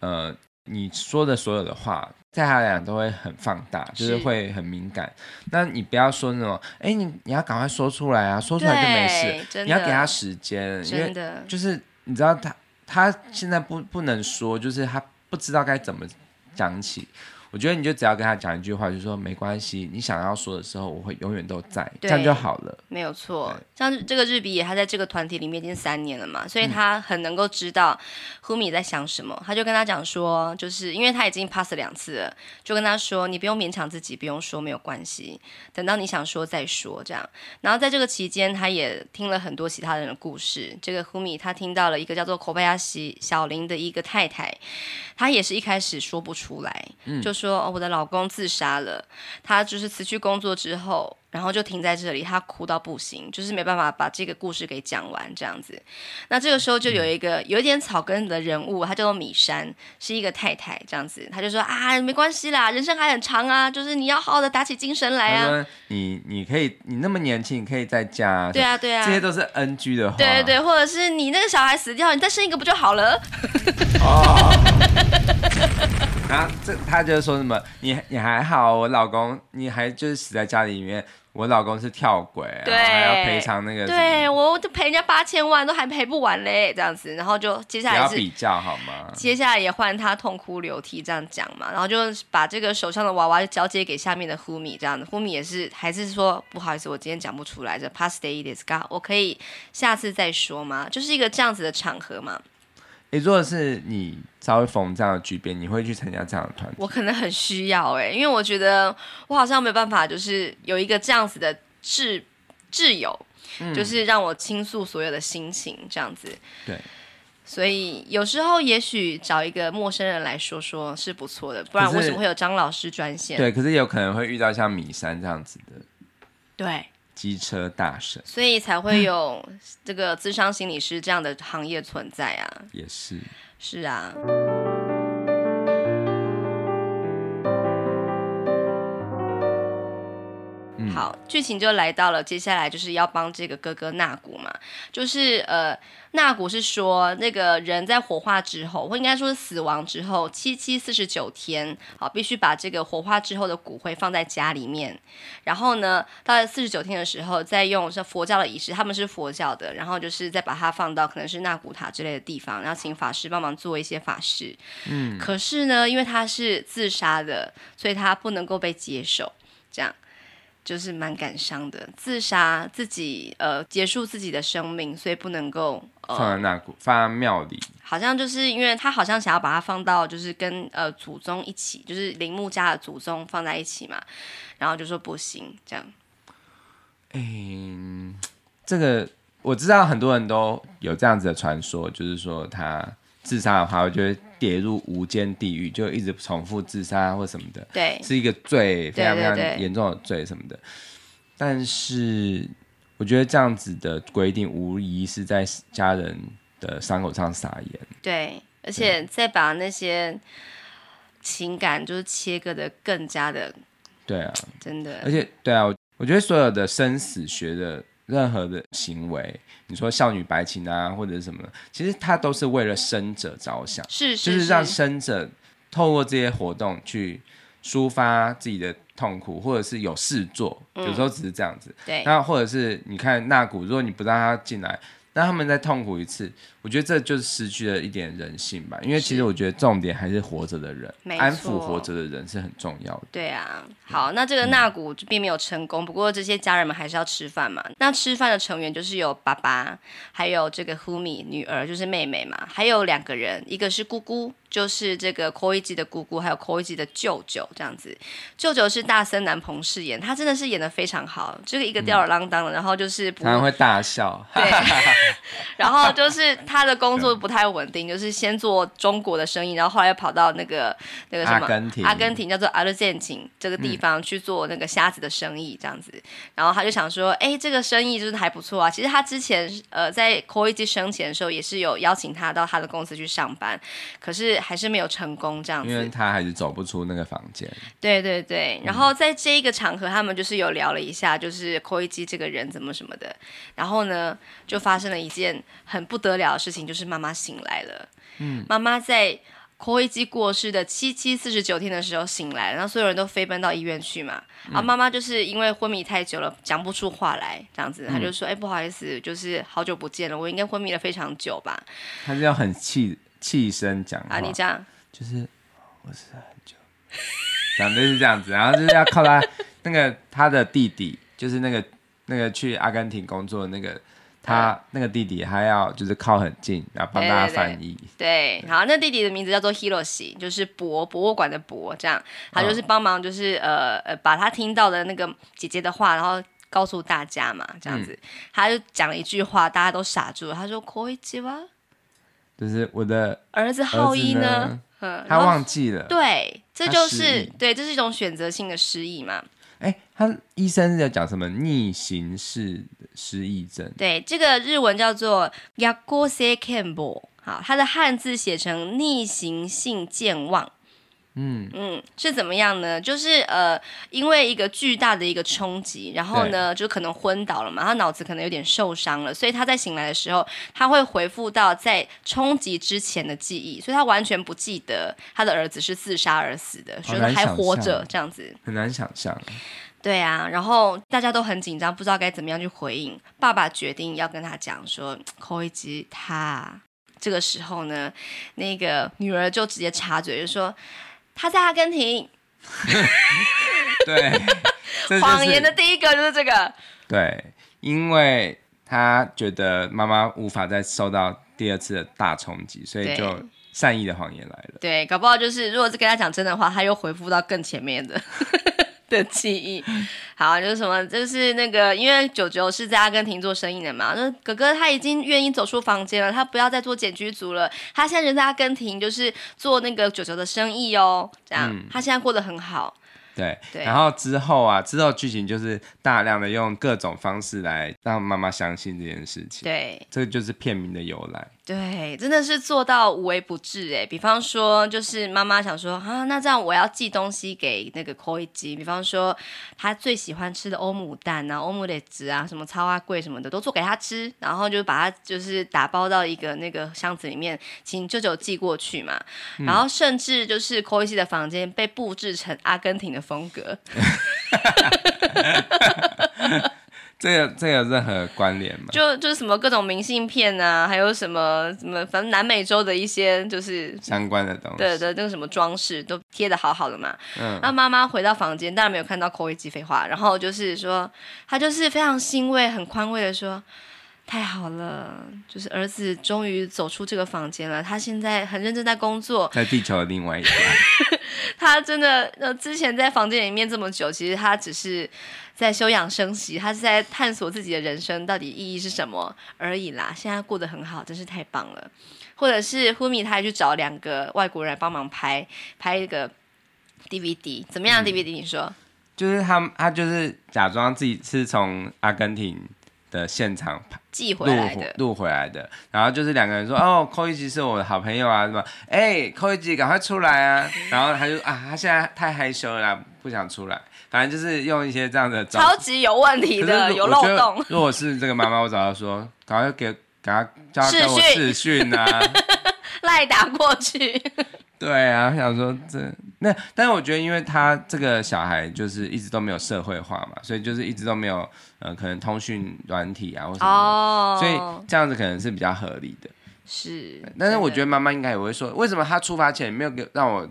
呃，你说的所有的话。在他俩都会很放大，就是会很敏感。那你不要说那种，哎，你你要赶快说出来啊，说出来就没事。你要给他时间，因为就是你知道他他现在不不能说，就是他不知道该怎么讲起。我觉得你就只要跟他讲一句话，就说没关系，你想要说的时候，我会永远都在，这样就好了。没有错，像这个日比野，他在这个团体里面已经三年了嘛，所以他很能够知道 Humi 在想什么。他就跟他讲说，就是因为他已经 pass 两次了，就跟他说，你不用勉强自己，不用说，没有关系，等到你想说再说这样。然后在这个期间，他也听了很多其他人的故事。这个 Humi 他听到了一个叫做口巴亚西小林的一个太太，他也是一开始说不出来，嗯、就说。说、哦、我的老公自杀了，他就是辞去工作之后，然后就停在这里，他哭到不行，就是没办法把这个故事给讲完这样子。那这个时候就有一个有一点草根的人物，他叫做米山，是一个太太这样子，他就说啊，没关系啦，人生还很长啊，就是你要好好的打起精神来啊。你你可以，你那么年轻，你可以在家。对啊对啊，这些都是 NG 的话。对对对，或者是你那个小孩死掉，你再生一个不就好了？哦。然后这他就说什么？你你还好，我老公你还就是死在家里面，我老公是跳轨，对，还要赔偿那个。对，我就赔人家八千万，都还赔不完嘞，这样子。然后就接下来是要比较好吗？接下来也换他痛哭流涕这样讲嘛，然后就把这个手上的娃娃就交接给下面的 Fumi 这样子，Humi 也是还是说不好意思，我今天讲不出来，这 past day is gone，我可以下次再说吗？就是一个这样子的场合嘛。诶，如果是你稍微逢这样的局边，你会去参加这样的团体？我可能很需要哎，因为我觉得我好像没办法，就是有一个这样子的挚挚友，嗯、就是让我倾诉所有的心情这样子。对，所以有时候也许找一个陌生人来说说是不错的，不然为什么会有张老师专线？对，可是有可能会遇到像米山这样子的。对。机车大神，所以才会有这个智商心理师这样的行业存在啊，也是，是啊。好，剧情就来到了，接下来就是要帮这个哥哥纳古。就是呃。纳古是说，那个人在火化之后，或应该说是死亡之后，七七四十九天，好，必须把这个火化之后的骨灰放在家里面。然后呢，到了四十九天的时候，再用是佛教的仪式，他们是佛教的，然后就是再把它放到可能是纳古塔之类的地方，然后请法师帮忙做一些法事。嗯，可是呢，因为他是自杀的，所以他不能够被接受，这样。就是蛮感伤的，自杀自己，呃，结束自己的生命，所以不能够、呃、放在那古，放在庙里。好像就是因为他好像想要把它放到，就是跟呃祖宗一起，就是铃木家的祖宗放在一起嘛，然后就说不行，这样。嗯、欸，这个我知道很多人都有这样子的传说，就是说他自杀的话，我觉得。跌入无间地狱，就一直重复自杀或什么的，对，是一个罪，非常非常严重的罪什么的。对对对，但是我觉得这样子的规定，无疑是在家人的伤口上撒盐。对，而且再把那些情感就是切割的更加的，对啊，真的，而且对啊，我觉得所有的生死学的。任何的行为，你说少女白情啊，或者什么，其实他都是为了生者着想，是，是，就是让生者透过这些活动去抒发自己的痛苦，或者是有事做，有时候只是这样子。嗯、对，那或者是你看那古，如果你不让他进来。那他们再痛苦一次，我觉得这就是失去了一点人性吧。因为其实我觉得重点还是活着的人，安抚活着的人是很重要的。对啊，好，那这个纳古就并没有成功，不过这些家人们还是要吃饭嘛。那吃饭的成员就是有爸爸，还有这个 Humi 女儿，就是妹妹嘛，还有两个人，一个是姑姑。就是这个 Koichi 的姑姑，还有 Koichi 的舅舅这样子。舅舅是大森南朋饰演，他真的是演的非常好。这个一个吊儿郎当的，嗯、然后就是不常会大笑。对，然后就是他的工作不太稳定，就是先做中国的生意，然后后来又跑到那个那个什么阿根廷，阿根廷叫做阿尔建廷这个地方去做那个虾子的生意这样子。然后他就想说，哎，这个生意就是还不错啊。其实他之前呃在 Koichi 生前的时候，也是有邀请他到他的公司去上班，可是。还是没有成功这样子，因为他还是走不出那个房间。对对对，然后在这一个场合，他们就是有聊了一下，就是 Koichi 这个人怎么什么的。然后呢，就发生了一件很不得了的事情，就是妈妈醒来了。嗯，妈妈在 Koichi 过世的七七四十九天的时候醒来了，然后所有人都飞奔到医院去嘛。然后妈妈就是因为昏迷太久了，讲不出话来，这样子，她就说：“哎，不好意思，就是好久不见了，我应该昏迷了非常久吧。”她是要很气。气声讲啊，你这样就是我是很久，讲的是这样子，然后就是要靠他那个他的弟弟，就是那个那个去阿根廷工作的那个他、嗯、那个弟弟，还要就是靠很近，然后帮大家翻译。对，好，那弟弟的名字叫做 Hiroshi，就是博博物馆的博，这样他就是帮忙，就是、哦、呃呃把他听到的那个姐姐的话，然后告诉大家嘛，这样子，嗯、他就讲了一句话，大家都傻住了，他说 Koichi 就是我的儿子浩一呢，呢？嗯，他忘记了。对，这就是对，这是一种选择性的失忆嘛。哎，他医生是在讲什么逆行式失忆症？对，这个日文叫做 Yakuza Kenbo，好，它的汉字写成逆行性健忘。嗯嗯，是怎么样呢？就是呃，因为一个巨大的一个冲击，然后呢，就可能昏倒了嘛，他脑子可能有点受伤了，所以他在醒来的时候，他会回复到在冲击之前的记忆，所以他完全不记得他的儿子是自杀而死的，觉得还活着这样子，很难想象。对啊，然后大家都很紧张，不知道该怎么样去回应。爸爸决定要跟他讲说，Koichi 他这个时候呢，那个女儿就直接插嘴就说。他在阿根廷，对，谎言的第一个就是这个。对，因为他觉得妈妈无法再受到第二次的大冲击，所以就善意的谎言来了。对，搞不好就是如果是跟他讲真的话，他又回复到更前面的。的记忆，好，就是什么，就是那个，因为九九是在阿根廷做生意的嘛，那哥哥他已经愿意走出房间了，他不要再做简居族了，他现在人在阿根廷，就是做那个九九的生意哦，这样，嗯、他现在过得很好。对，对，然后之后啊，之后剧情就是大量的用各种方式来让妈妈相信这件事情。对，这个就是片名的由来。对，真的是做到无微不至哎。比方说，就是妈妈想说啊，那这样我要寄东西给那个 Koi 吉，比方说他最喜欢吃的欧姆蛋啊、欧姆的子啊、什么超花贵什么的，都做给他吃，然后就把它就是打包到一个那个箱子里面，请舅舅寄过去嘛。然后甚至就是 Koi 吉的房间被布置成阿根廷的风格。这有这个有任何关联吗？就就是什么各种明信片啊，还有什么什么，反正南美洲的一些就是相关的东西。对对，那个什么装饰都贴的好好的嘛。嗯。那妈妈回到房间，当然没有看到 Koi 吉废话，然后就是说，她就是非常欣慰、很宽慰的说：“太好了，就是儿子终于走出这个房间了。他现在很认真在工作，在地球的另外一端。他真的呃，之前在房间里面这么久，其实他只是。”在休养生息，他是在探索自己的人生到底意义是什么而已啦。现在过得很好，真是太棒了。或者是 Fumi 他还去找两个外国人帮忙拍拍一个 DVD，怎么样？DVD 你说？就是他他就是假装自己是从阿根廷的现场寄回来的录回来的，然后就是两个人说：“哦寇一吉是我的好朋友啊，什么？哎，Koi 吉赶快出来啊！” 然后他就啊，他现在太害羞了，不想出来。反正就是用一些这样的超级有问题的有漏洞。如果是这个妈妈，我早就说，赶快给给他叫他跟我视讯啊，赖打过去。对啊，我想说这那，但是我觉得，因为他这个小孩就是一直都没有社会化嘛，所以就是一直都没有呃，可能通讯软体啊或什么的，oh. 所以这样子可能是比较合理的。是，但是我觉得妈妈应该也会说，为什么他出发前没有给让我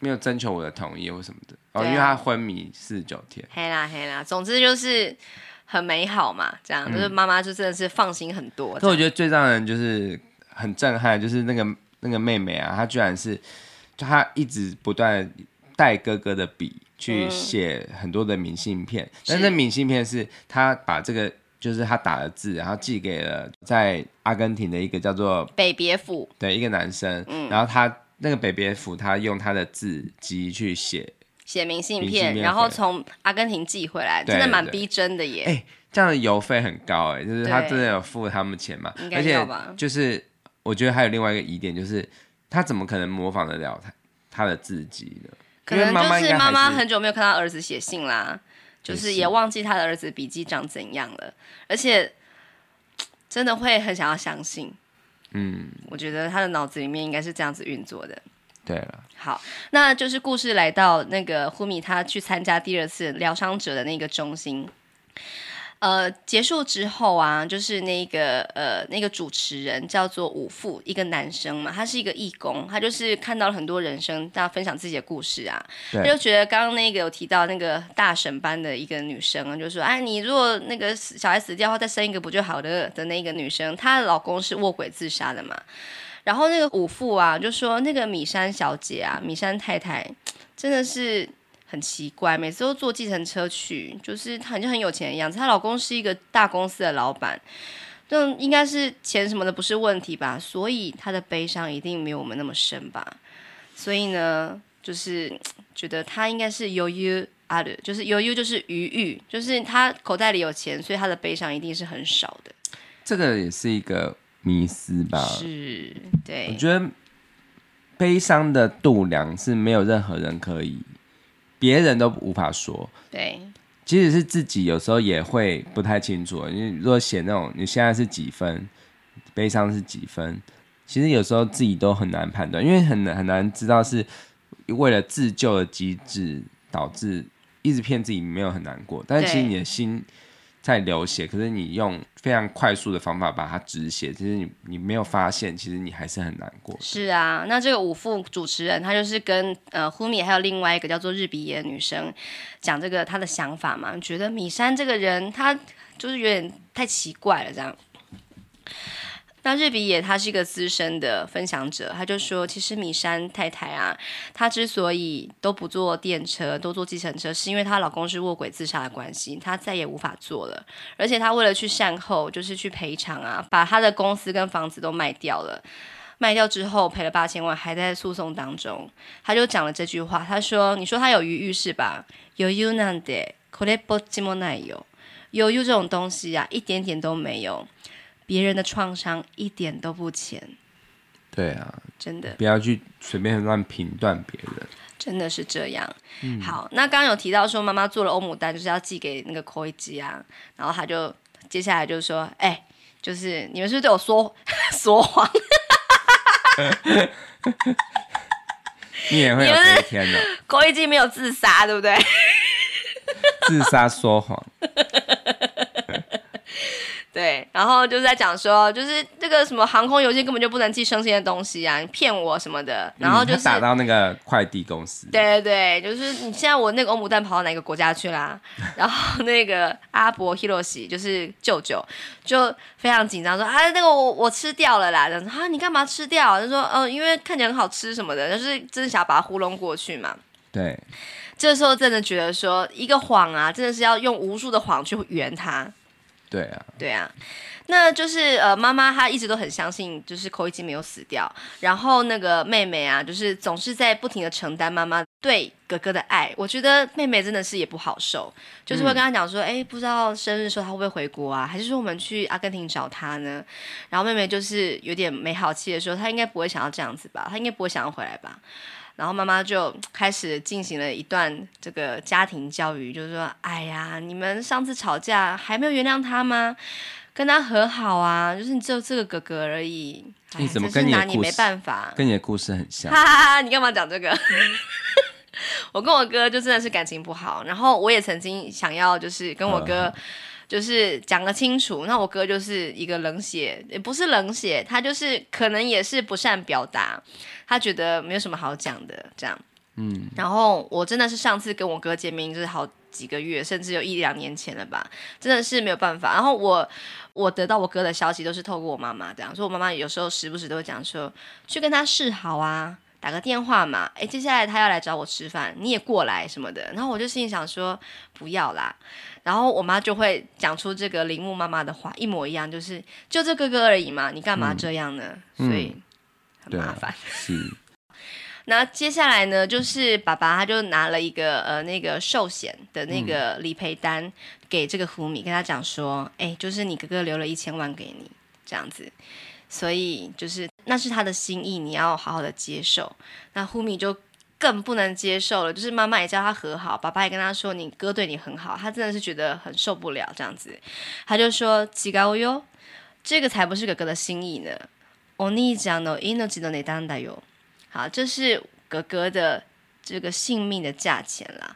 没有征求我的同意或什么的？哦，因为他昏迷四十九天。黑啦黑啦，总之就是很美好嘛，这样、嗯、就是妈妈就真的是放心很多。所以我觉得最让人就是很震撼，就是那个那个妹妹啊，她居然是就她一直不断带哥哥的笔去写很多的明信片，嗯、但是那明信片是他把这个就是他打的字，然后寄给了在阿根廷的一个叫做北别府的一个男生，嗯、然后他那个北别府他用他的字迹去写。写明信片，信片然后从阿根廷寄回来，真的蛮逼真的耶。哎，这样的邮费很高哎，就是他真的有付他们钱嘛？而且就是我觉得还有另外一个疑点，就是他怎么可能模仿得了他他的字迹呢？可能就是妈妈很久没有看到儿子写信啦，就是也忘记他的儿子笔记长怎样了，而且真的会很想要相信。嗯，我觉得他的脑子里面应该是这样子运作的。对了，好，那就是故事来到那个 Fumi 他去参加第二次疗伤者的那个中心，呃，结束之后啊，就是那个呃那个主持人叫做武富，一个男生嘛，他是一个义工，他就是看到了很多人生，大家分享自己的故事啊，他就觉得刚刚那个有提到那个大神班的一个女生，就说，哎，你如果那个小孩死掉的话，再生一个不就好的的那个女生，她的老公是卧轨自杀的嘛。然后那个五父啊，就说那个米山小姐啊，米山太太真的是很奇怪，每次都坐计程车去，就是她好像很有钱的样子。她老公是一个大公司的老板，这应该是钱什么的不是问题吧？所以她的悲伤一定没有我们那么深吧？所以呢，就是 觉得她应该是由于啊的，就是由于就是余裕，就是她口袋里有钱，所以她的悲伤一定是很少的。这个也是一个。迷思吧，是，对，我觉得悲伤的度量是没有任何人可以，别人都无法说。对，即使是自己，有时候也会不太清楚。因为如果写那种你现在是几分，悲伤是几分，其实有时候自己都很难判断，因为很难很难知道是为了自救的机制导致一直骗自己没有很难过，但是其实你的心。在流血，可是你用非常快速的方法把它止血，其实你你没有发现，其实你还是很难过。是啊，那这个五副主持人他就是跟呃呼米还有另外一个叫做日比野的女生讲这个他的想法嘛，觉得米山这个人他就是有点太奇怪了这样。那日比野他是一个资深的分享者，他就说，其实米山太太啊，她之所以都不坐电车，都坐计程车，是因为她老公是卧轨自杀的关系，她再也无法坐了。而且她为了去善后，就是去赔偿啊，把她的公司跟房子都卖掉了。卖掉之后赔了八千万，还在诉讼当中。他就讲了这句话，他说：“你说他有余裕是吧？有余难得，可怜不寂寞奈有。有余这种东西啊，一点点都没有。”别人的创伤一点都不浅。对啊，真的，不要去随便乱评断别人。真的是这样。嗯、好，那刚刚有提到说妈妈做了欧姆蛋，就是要寄给那个 Koi 基啊，然后他就接下来就说，哎、欸，就是你们是不是对我说 说谎？你也会有这一天的。Koi 基没有自杀，对不对？自杀说谎。对，然后就是在讲说，就是这个什么航空邮件根本就不能寄生鲜的东西啊，你骗我什么的。然后就是、嗯、打到那个快递公司。对对对，就是你现在我那个欧姆蛋跑到哪个国家去啦？然后那个阿伯 Hiroshi 就是舅舅，就非常紧张说啊，那个我我吃掉了啦。然后啊，你干嘛吃掉？他说哦，因为看起来很好吃什么的，就是真的想要把它糊弄过去嘛。对，这时候真的觉得说一个谎啊，真的是要用无数的谎去圆它。对啊，对啊，那就是呃，妈妈她一直都很相信，就是 Koichi 没有死掉。然后那个妹妹啊，就是总是在不停的承担妈妈对哥哥的爱。我觉得妹妹真的是也不好受，就是会跟他讲说，哎、嗯，不知道生日的时候他会不会回国啊？还是说我们去阿根廷找他呢？然后妹妹就是有点没好气的说，她应该不会想要这样子吧？她应该不会想要回来吧？然后妈妈就开始进行了一段这个家庭教育，就是说：“哎呀，你们上次吵架还没有原谅他吗？跟他和好啊！就是你只有这个哥哥而已。你怎么跟你拿你没办法？跟你的故事很像。哈哈哈！你干嘛讲这个？我跟我哥就真的是感情不好，然后我也曾经想要就是跟我哥就是讲个清楚。那我哥就是一个冷血，也不是冷血，他就是可能也是不善表达。”他觉得没有什么好讲的，这样，嗯，然后我真的是上次跟我哥见面就是好几个月，甚至有一两年前了吧，真的是没有办法。然后我我得到我哥的消息都是透过我妈妈这样，所以我妈妈有时候时不时都会讲说，去跟他示好啊，打个电话嘛，哎，接下来他要来找我吃饭，你也过来什么的。然后我就心里想说不要啦，然后我妈就会讲出这个铃木妈妈的话，一模一样，就是就这哥哥而已嘛，你干嘛这样呢？嗯、所以。很麻烦，是。那接下来呢，就是爸爸他就拿了一个呃那个寿险的那个理赔单给这个胡米，跟他讲说，哎，就是你哥哥留了一千万给你这样子，所以就是那是他的心意，你要好好的接受。那福米就更不能接受了，就是妈妈也叫他和好，爸爸也跟他说，你哥对你很好，他真的是觉得很受不了这样子，他就说，吉高哟，这个才不是哥哥的心意呢。お兄ちゃんの命の値段だよ。好，这是哥哥的这个性命的价钱啦。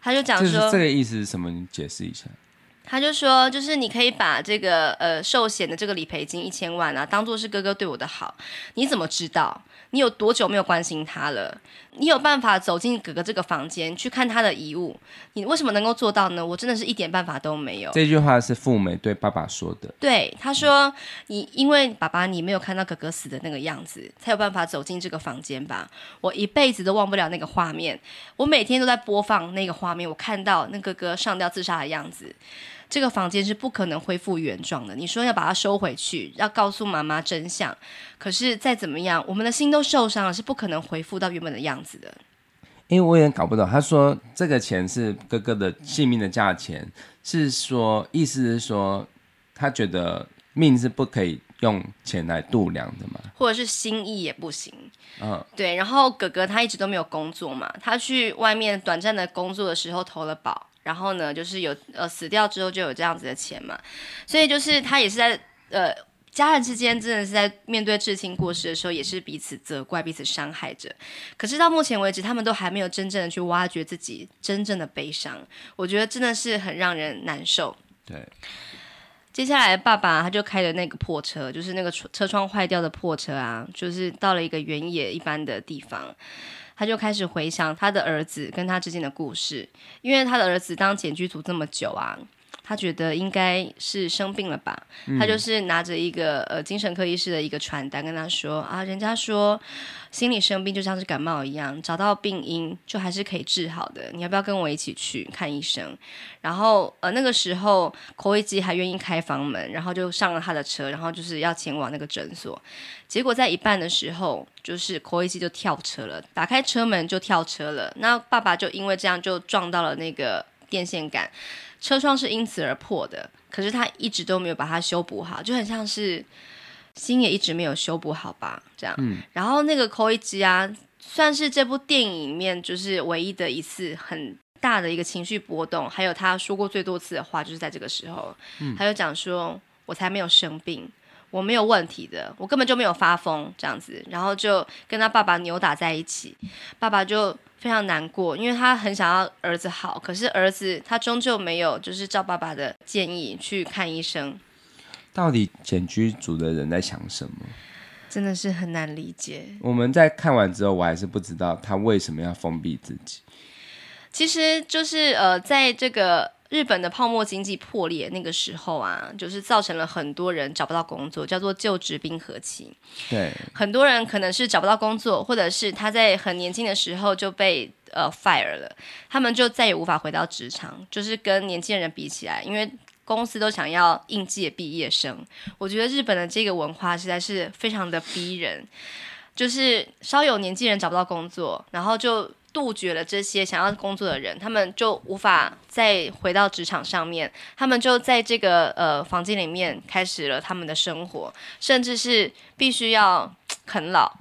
他就讲说，这个意思是什么？你解释一下。 他就说，就是你可以把这个呃寿险的这个理赔金一千万啊，当做是哥哥对我的好。你怎么知道？你有多久没有关心他了？你有办法走进哥哥这个房间去看他的遗物？你为什么能够做到呢？我真的是一点办法都没有。这句话是富美对爸爸说的。对，他说：“你因为爸爸你没有看到哥哥死的那个样子，才有办法走进这个房间吧？我一辈子都忘不了那个画面，我每天都在播放那个画面，我看到那哥哥上吊自杀的样子。”这个房间是不可能恢复原状的。你说要把它收回去，要告诉妈妈真相，可是再怎么样，我们的心都受伤了，是不可能恢复到原本的样子的。因为我也搞不懂，他说这个钱是哥哥的性命的价钱，是说意思是说他觉得命是不可以用钱来度量的嘛？或者是心意也不行。嗯，对。然后哥哥他一直都没有工作嘛，他去外面短暂的工作的时候投了保。然后呢，就是有呃死掉之后就有这样子的钱嘛，所以就是他也是在呃家人之间真的是在面对至亲过世的时候，也是彼此责怪、彼此伤害着。可是到目前为止，他们都还没有真正的去挖掘自己真正的悲伤，我觉得真的是很让人难受。对，接下来爸爸他就开着那个破车，就是那个车窗坏掉的破车啊，就是到了一个原野一般的地方。他就开始回想他的儿子跟他之间的故事，因为他的儿子当检举组这么久啊，他觉得应该是生病了吧。嗯、他就是拿着一个呃精神科医师的一个传单跟他说啊，人家说心理生病就像是感冒一样，找到病因就还是可以治好的。你要不要跟我一起去看医生？然后呃那个时候口译机还愿意开房门，然后就上了他的车，然后就是要前往那个诊所。结果在一半的时候，就是柯一基就跳车了，打开车门就跳车了。那爸爸就因为这样就撞到了那个电线杆，车窗是因此而破的。可是他一直都没有把它修补好，就很像是心也一直没有修补好吧，这样。嗯。然后那个 Koichi 啊，算是这部电影里面就是唯一的一次很大的一个情绪波动，还有他说过最多次的话，就是在这个时候，嗯，他就讲说：“我才没有生病，我没有问题的，我根本就没有发疯这样子。”然后就跟他爸爸扭打在一起，爸爸就非常难过，因为他很想要儿子好，可是儿子他终究没有就是照爸爸的建议去看医生。到底检居组的人在想什么？真的是很难理解。我们在看完之后，我还是不知道他为什么要封闭自己。其实就是呃，在这个日本的泡沫经济破裂那个时候啊，就是造成了很多人找不到工作，叫做就职冰河期。对，很多人可能是找不到工作，或者是他在很年轻的时候就被呃 fire 了，他们就再也无法回到职场。就是跟年轻人比起来，因为公司都想要应届毕业生，我觉得日本的这个文化实在是非常的逼人，就是稍有年纪人找不到工作，然后就。杜绝了这些想要工作的人，他们就无法再回到职场上面，他们就在这个呃房间里面开始了他们的生活，甚至是必须要啃老，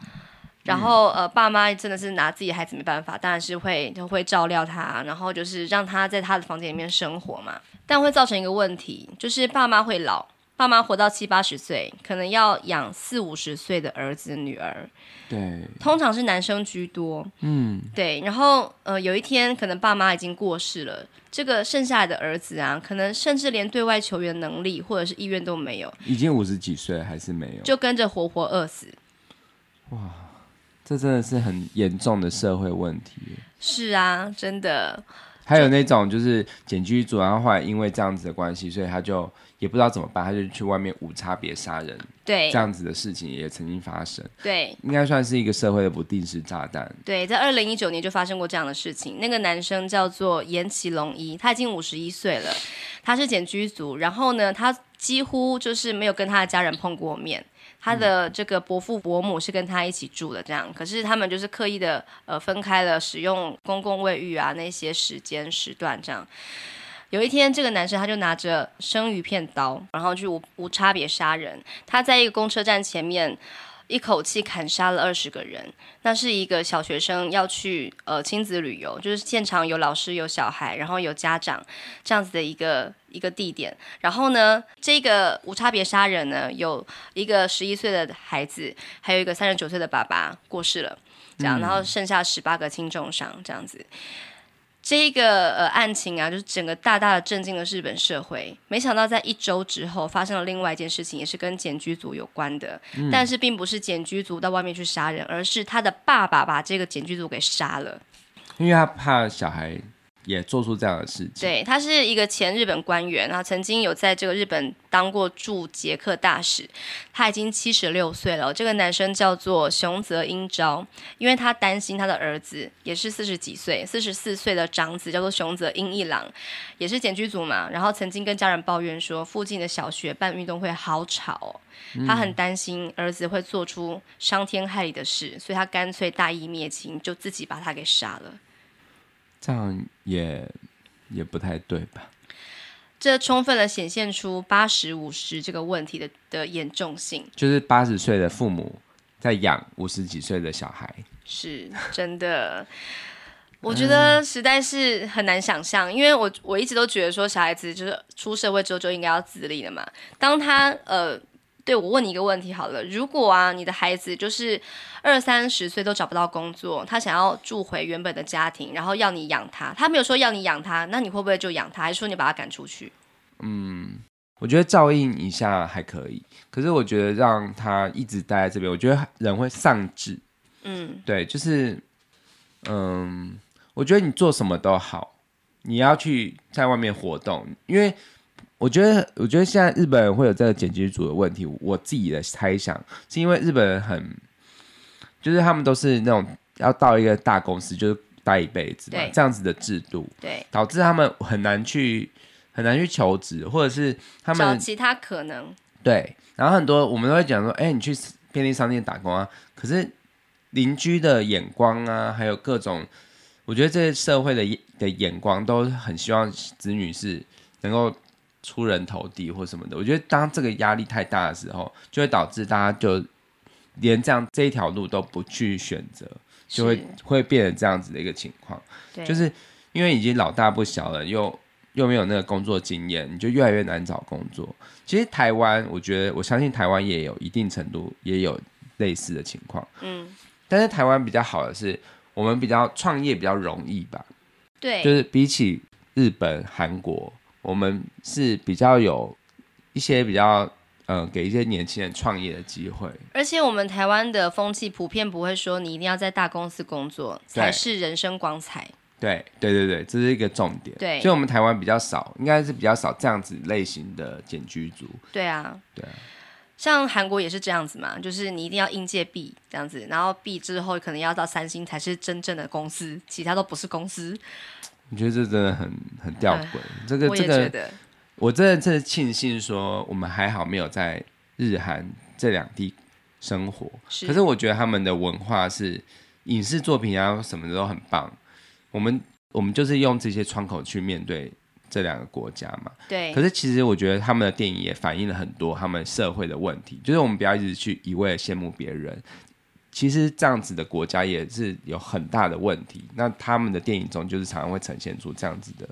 然后呃爸妈真的是拿自己孩子没办法，当然是会就会照料他，然后就是让他在他的房间里面生活嘛，但会造成一个问题，就是爸妈会老。爸妈活到七八十岁，可能要养四五十岁的儿子女儿，对，通常是男生居多，嗯，对。然后呃，有一天可能爸妈已经过世了，这个剩下来的儿子啊，可能甚至连对外求援能力或者是意愿都没有，已经五十几岁还是没有，就跟着活活饿死。哇，这真的是很严重的社会问题。是啊，真的。还有那种就是检居组，然后后来因为这样子的关系，所以他就也不知道怎么办，他就去外面无差别杀人。对，这样子的事情也曾经发生。对，应该算是一个社会的不定时炸弹。对，在二零一九年就发生过这样的事情。那个男生叫做岩崎龙一，他已经五十一岁了，他是检居组，然后呢，他几乎就是没有跟他的家人碰过面。他的这个伯父伯母是跟他一起住的，这样，可是他们就是刻意的呃分开了使用公共卫浴啊那些时间时段这样。有一天，这个男生他就拿着生鱼片刀，然后去无无差别杀人。他在一个公车站前面。一口气砍杀了二十个人，那是一个小学生要去呃亲子旅游，就是现场有老师有小孩，然后有家长这样子的一个一个地点。然后呢，这个无差别杀人呢，有一个十一岁的孩子，还有一个三十九岁的爸爸过世了，这样，然后剩下十八个轻重伤这样子。这一个呃案情啊，就是整个大大的震惊了日本社会。没想到在一周之后，发生了另外一件事情，也是跟检举组有关的。嗯、但是并不是检举组到外面去杀人，而是他的爸爸把这个检举组给杀了，因为他怕小孩。也做出这样的事情。对，他是一个前日本官员，然后曾经有在这个日本当过驻捷克大使。他已经七十六岁了。这个男生叫做熊泽英昭，因为他担心他的儿子也是四十几岁，四十四岁的长子叫做熊泽英一郎，也是检举组嘛。然后曾经跟家人抱怨说，附近的小学办运动会好吵哦，他很担心儿子会做出伤天害理的事，所以他干脆大义灭亲，就自己把他给杀了。这样也也不太对吧？这充分的显现出八十五十这个问题的的严重性。就是八十岁的父母在养五十几岁的小孩，是真的。我觉得实在是很难想象，嗯、因为我我一直都觉得说，小孩子就是出社会之后就应该要自立了嘛。当他呃。对，我问你一个问题好了，如果啊，你的孩子就是二三十岁都找不到工作，他想要住回原本的家庭，然后要你养他，他没有说要你养他，那你会不会就养他，还是说你把他赶出去？嗯，我觉得照应一下还可以，可是我觉得让他一直待在这边，我觉得人会丧志。嗯，对，就是，嗯，我觉得你做什么都好，你要去在外面活动，因为。我觉得，我觉得现在日本人会有这个剪辑组的问题。我自己的猜想是因为日本人很，就是他们都是那种要到一个大公司就是待一辈子嘛，这样子的制度，对，导致他们很难去很难去求职，或者是他们找其他可能。对，然后很多我们都会讲说，哎，你去便利商店打工啊，可是邻居的眼光啊，还有各种，我觉得这些社会的的眼光都很希望子女是能够。出人头地或什么的。我觉得当这个压力太大的时候，就会导致大家就连这样这一条路都不去选择，就会会变成这样子的一个情况。对，就是因为已经老大不小了，又又没有那个工作经验，你就越来越难找工作。其实台湾，我觉得我相信台湾也有一定程度也有类似的情况。嗯，但是台湾比较好的是，我们比较创业比较容易吧？对，就是比起日本、韩国，我们是比较有一些比较呃，给一些年轻人创业的机会。而且我们台湾的风气普遍不会说你一定要在大公司工作才是人生光彩。对对对对，这是一个重点。对，所以我们台湾比较少，应该是比较少这样子类型的简居族。对啊，对啊，像韩国也是这样子嘛，就是你一定要应届毕这样子，然后毕之后可能要到三星才是真正的公司，其他都不是公司。我觉得这真的很很吊诡。这个这个，我真的真的庆幸说我们还好没有在日韩这两地生活。是，可是我觉得他们的文化是影视作品啊什么的都很棒。我们我们就是用这些窗口去面对这两个国家嘛。对。可是其实我觉得他们的电影也反映了很多他们社会的问题，就是我们不要一直去一味的羡慕别人。其实这样子的国家也是有很大的问题。那他们的电影中就是常常会呈现出这样子的。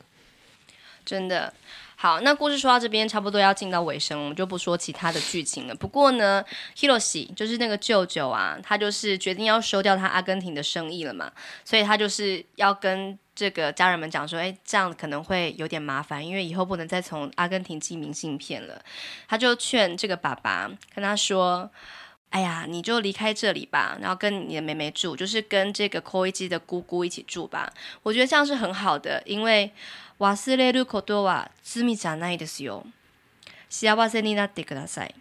真的。好，那故事说到这边差不多要进到尾声，我们就不说其他的剧情了。不过呢，Hiroshi 就是那个舅舅啊，他就是决定要收掉他阿根廷的生意了嘛，所以他就是要跟这个家人们讲说，哎，这样可能会有点麻烦，因为以后不能再从阿根廷寄明信片了。他就劝这个爸爸跟他说，哎呀，你就离开这里吧，然后跟你的妹妹住，就是跟这个 Koichi 的姑姑一起住吧。我觉得这样是很好的，因为。忘れることは罪じゃないですよ。幸せになってください。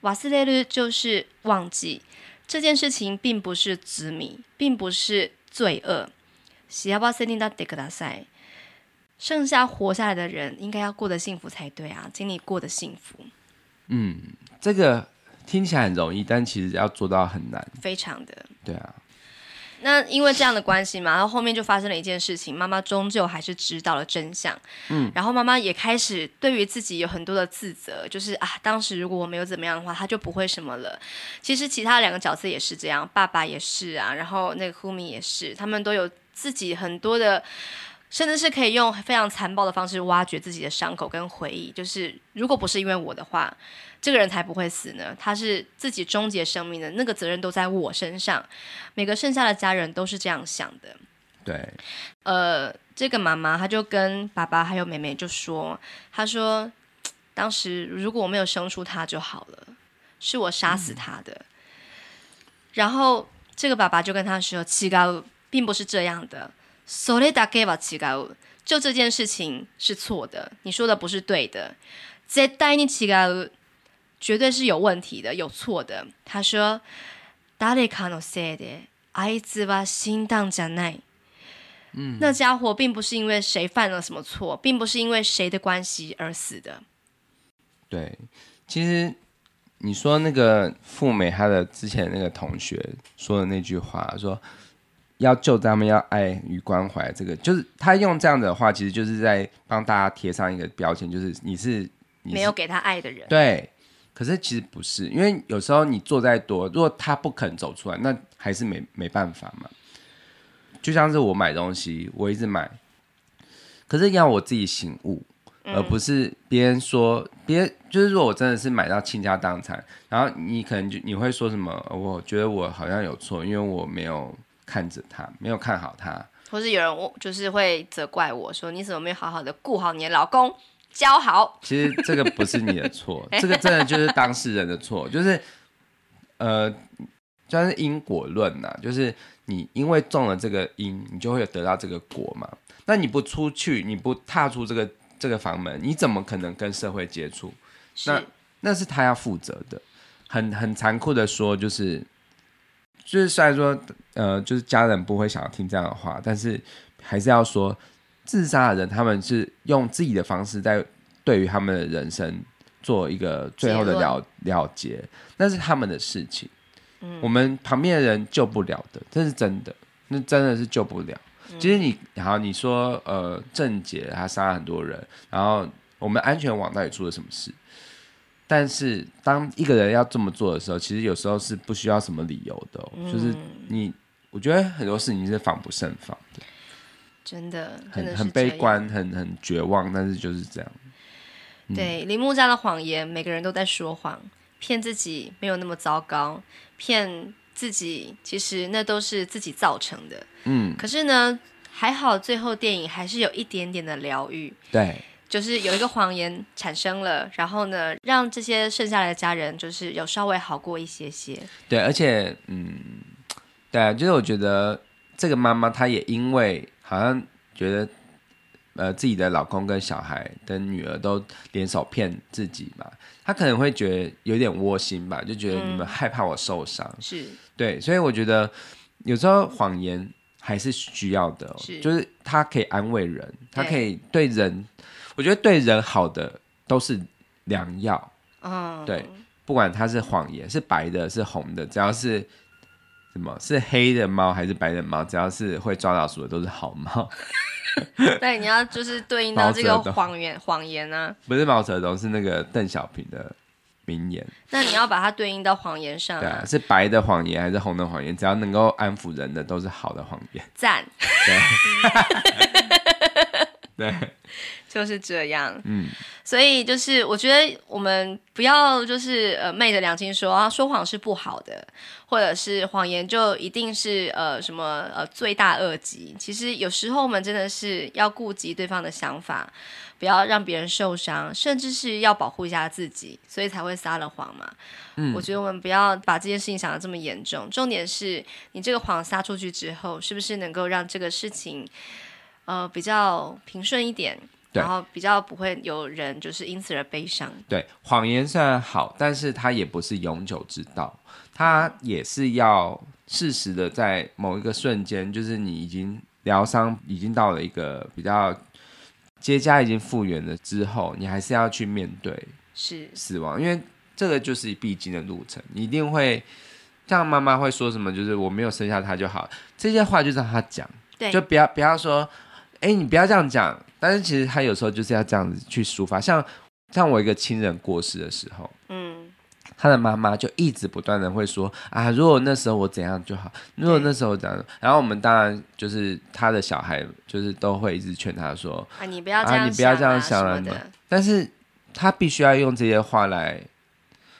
忘れる就是忘记这件事情，并不是罪，并不是罪恶。幸せになってください。剩下活下来的人应该要过得幸福才对啊，请你过得幸福。嗯，这个 听起来很容易，但其实要做到很难，非常的。对啊。那因为这样的关系嘛，然后后面就发生了一件事情，妈妈终究还是知道了真相。嗯，然后妈妈也开始对于自己有很多的自责，就是啊，当时如果我没有怎么样的话，她就不会什么了。其实其他两个角色也是这样，爸爸也是啊，然后那个 Fumi 也是，他们都有自己很多的。甚至是可以用非常残暴的方式挖掘自己的伤口跟回忆，就是如果不是因为我的话，这个人才不会死呢。他是自己终结生命的那个责任都在我身上。每个剩下的家人都是这样想的。对，呃，这个妈妈她就跟爸爸还有妹妹就说：“她说当时如果我没有生出他就好了，是我杀死他的。嗯”然后这个爸爸就跟他说：“七高并不是这样的。”それだけは违う。就这件事情是错的，你说的不是对的。绝対に违う，绝对是有问题的，有错的。他说，谁かのせいであいつは死んだんじゃない。嗯，那家伙并不是因为谁犯了什么错，并不是因为谁的关系而死的。对，其实你说那个富美他的之前那个同学说的那句话说。 要救他们，要爱与关怀。这个就是他用这样的话，其实就是在帮大家贴上一个标签，就是你是，没有给他爱的人。对，可是其实不是，因为有时候你做再多，如果他不肯走出来，那还是没没办法嘛。就像是我买东西，我一直买，可是要我自己醒悟，嗯、而不是别人说，别人就是如果我真的是买到倾家荡产，然后你可能就你会说什么？我觉得我好像有错，因为我没有。看着他，没有看好他，或是有人就是会责怪我说：“你怎么没有好好的顾好你的老公，教好？” 其实这个不是你的错，这个真的就是当事人的错，就是呃，就是因果论呐，就是你因为种了这个因，你就会得到这个果嘛。那你不出去，你不踏出这个这个房门，你怎么可能跟社会接触？那那是他要负责的，很很残酷的说，就是。就是虽然说，呃，就是家人不会想要听这样的话，但是还是要说，自杀的人他们是用自己的方式在对于他们的人生做一个最后的了了结，那是他们的事情，嗯，我们旁边的人救不了的，这是真的，那真的是救不了。其实你好，你说，呃，郑杰他杀了很多人，然后我们安全网到底出了什么事？但是当一个人要这么做的时候，其实有时候是不需要什么理由的、哦嗯，就是你，我觉得很多事情是防不胜防的，真的，很很悲观，很很绝望，但是就是这样。嗯、对，铃木家的谎言，每个人都在说谎，骗自己没有那么糟糕，骗自己其实那都是自己造成的。嗯，可是呢，还好最后电影还是有一点点的疗愈。对。就是有一个谎言产生了，然后呢，让这些剩下来的家人就是有稍微好过一些些。对，而且，嗯，对啊，就是我觉得这个妈妈她也因为好像觉得，呃，自己的老公跟小孩跟女儿都联手骗自己嘛，她可能会觉得有点窝心吧，就觉得你们害怕我受伤。嗯、是。对，所以我觉得有时候谎言还是需要的，是就是它可以安慰人，它可以对人。我觉得对人好的都是良药，嗯，对，不管它是谎言，是白的，是红的，只要是什么是黑的猫还是白的猫，只要是会抓老鼠的都是好猫。对，你要就是对应到这个谎言，谎言呢？不是毛泽东，是那个邓小平的名言。那你要把它对应到谎言上，对啊，是白的谎言还是红的谎言？只要能够安抚人的，都是好的谎言。赞。对。对。就是这样，嗯，所以就是我觉得我们不要就是呃昧着良心说啊，说谎是不好的，或者是谎言就一定是呃什么呃罪大恶极。其实有时候我们真的是要顾及对方的想法，不要让别人受伤，甚至是要保护一下自己，所以才会撒了谎嘛。嗯，我觉得我们不要把这件事情想得这么严重。重点是你这个谎撒出去之后，是不是能够让这个事情呃比较平顺一点？然后比较不会有人就是因此而悲伤。对，谎言虽然好，但是它也不是永久之道，它也是要适时的在某一个瞬间，就是你已经疗伤已经到了一个比较结痂已经复原了之后，你还是要去面对是。死亡，因为这个就是必经的路程，你一定会像妈妈会说什么，就是我没有生下他就好，这些话就让他讲，对，就不要不要说，哎，你不要这样讲。但是其实他有时候就是要这样子去抒发，像像我一个亲人过世的时候，嗯，他的妈妈就一直不断的会说啊，如果那时候我怎样就好，如果那时候怎样，然后我们当然就是他的小孩，就是都会一直劝他说啊，你不要这样想啊，啊你不要这样想了嘛。但是他必须要用这些话来，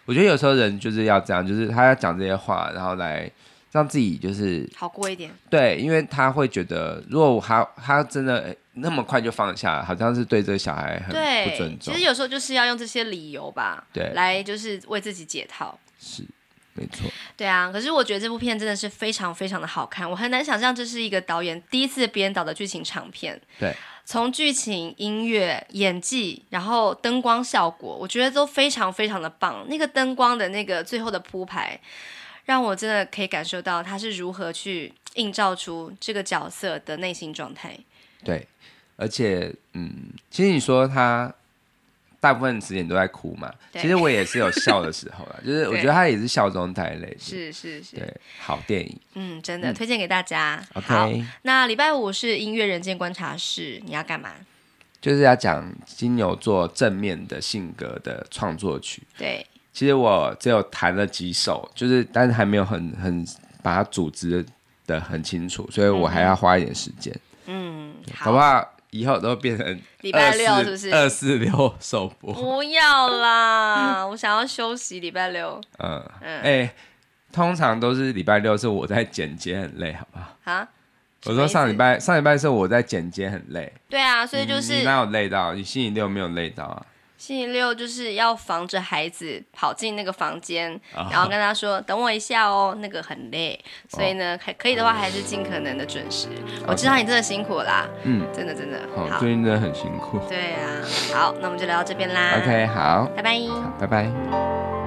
我觉得有时候人就是要这样，就是他要讲这些话，然后来。让自己就是好过一点，对，因为他会觉得，如果他他真的那么快就放下，好像是对这个小孩很不尊重。其实有时候就是要用这些理由吧，对，来就是为自己解套。是，没错。对啊，可是我觉得这部片真的是非常非常的好看，我很难想象这是一个导演第一次编导的剧情长片。对，从剧情、音乐、演技，然后灯光效果，我觉得都非常非常的棒。那个灯光的那个最后的铺排。让我真的可以感受到他是如何去映照出这个角色的内心状态。对，而且，嗯，其实你说他大部分时间都在哭嘛，其实我也是有笑的时候了，就是我觉得他也是笑中带泪。是是是，对，好电影，嗯，真的、嗯、推荐给大家。OK，好，那礼拜五是音乐人间观察室，你要干嘛？就是要讲金牛座正面的性格的创作曲。对。其实我只有弹了几首，就是但是还没有很很把它组织的很清楚，所以我还要花一点时间。嗯，好不好？以后都变成礼拜六是不是？二四六首播？不要啦，我想要休息礼拜六。嗯嗯，哎、欸，通常都是礼拜六是我在剪接很累，好不好？啊？我说上礼拜上礼拜是我在剪接很累。对啊，所以就是、哪有累到？你星期六没有累到啊？星期六就是要防着孩子跑进那个房间，oh. 然后跟他说：“等我一下哦，那个很累。”所以呢，可、oh. 可以的话，还是尽可能的准时。我知道你真的辛苦啦，嗯，真的真的，oh, 好，最近真的很辛苦。对啊，好，那我们就聊到这边啦。OK，好，拜拜，拜拜。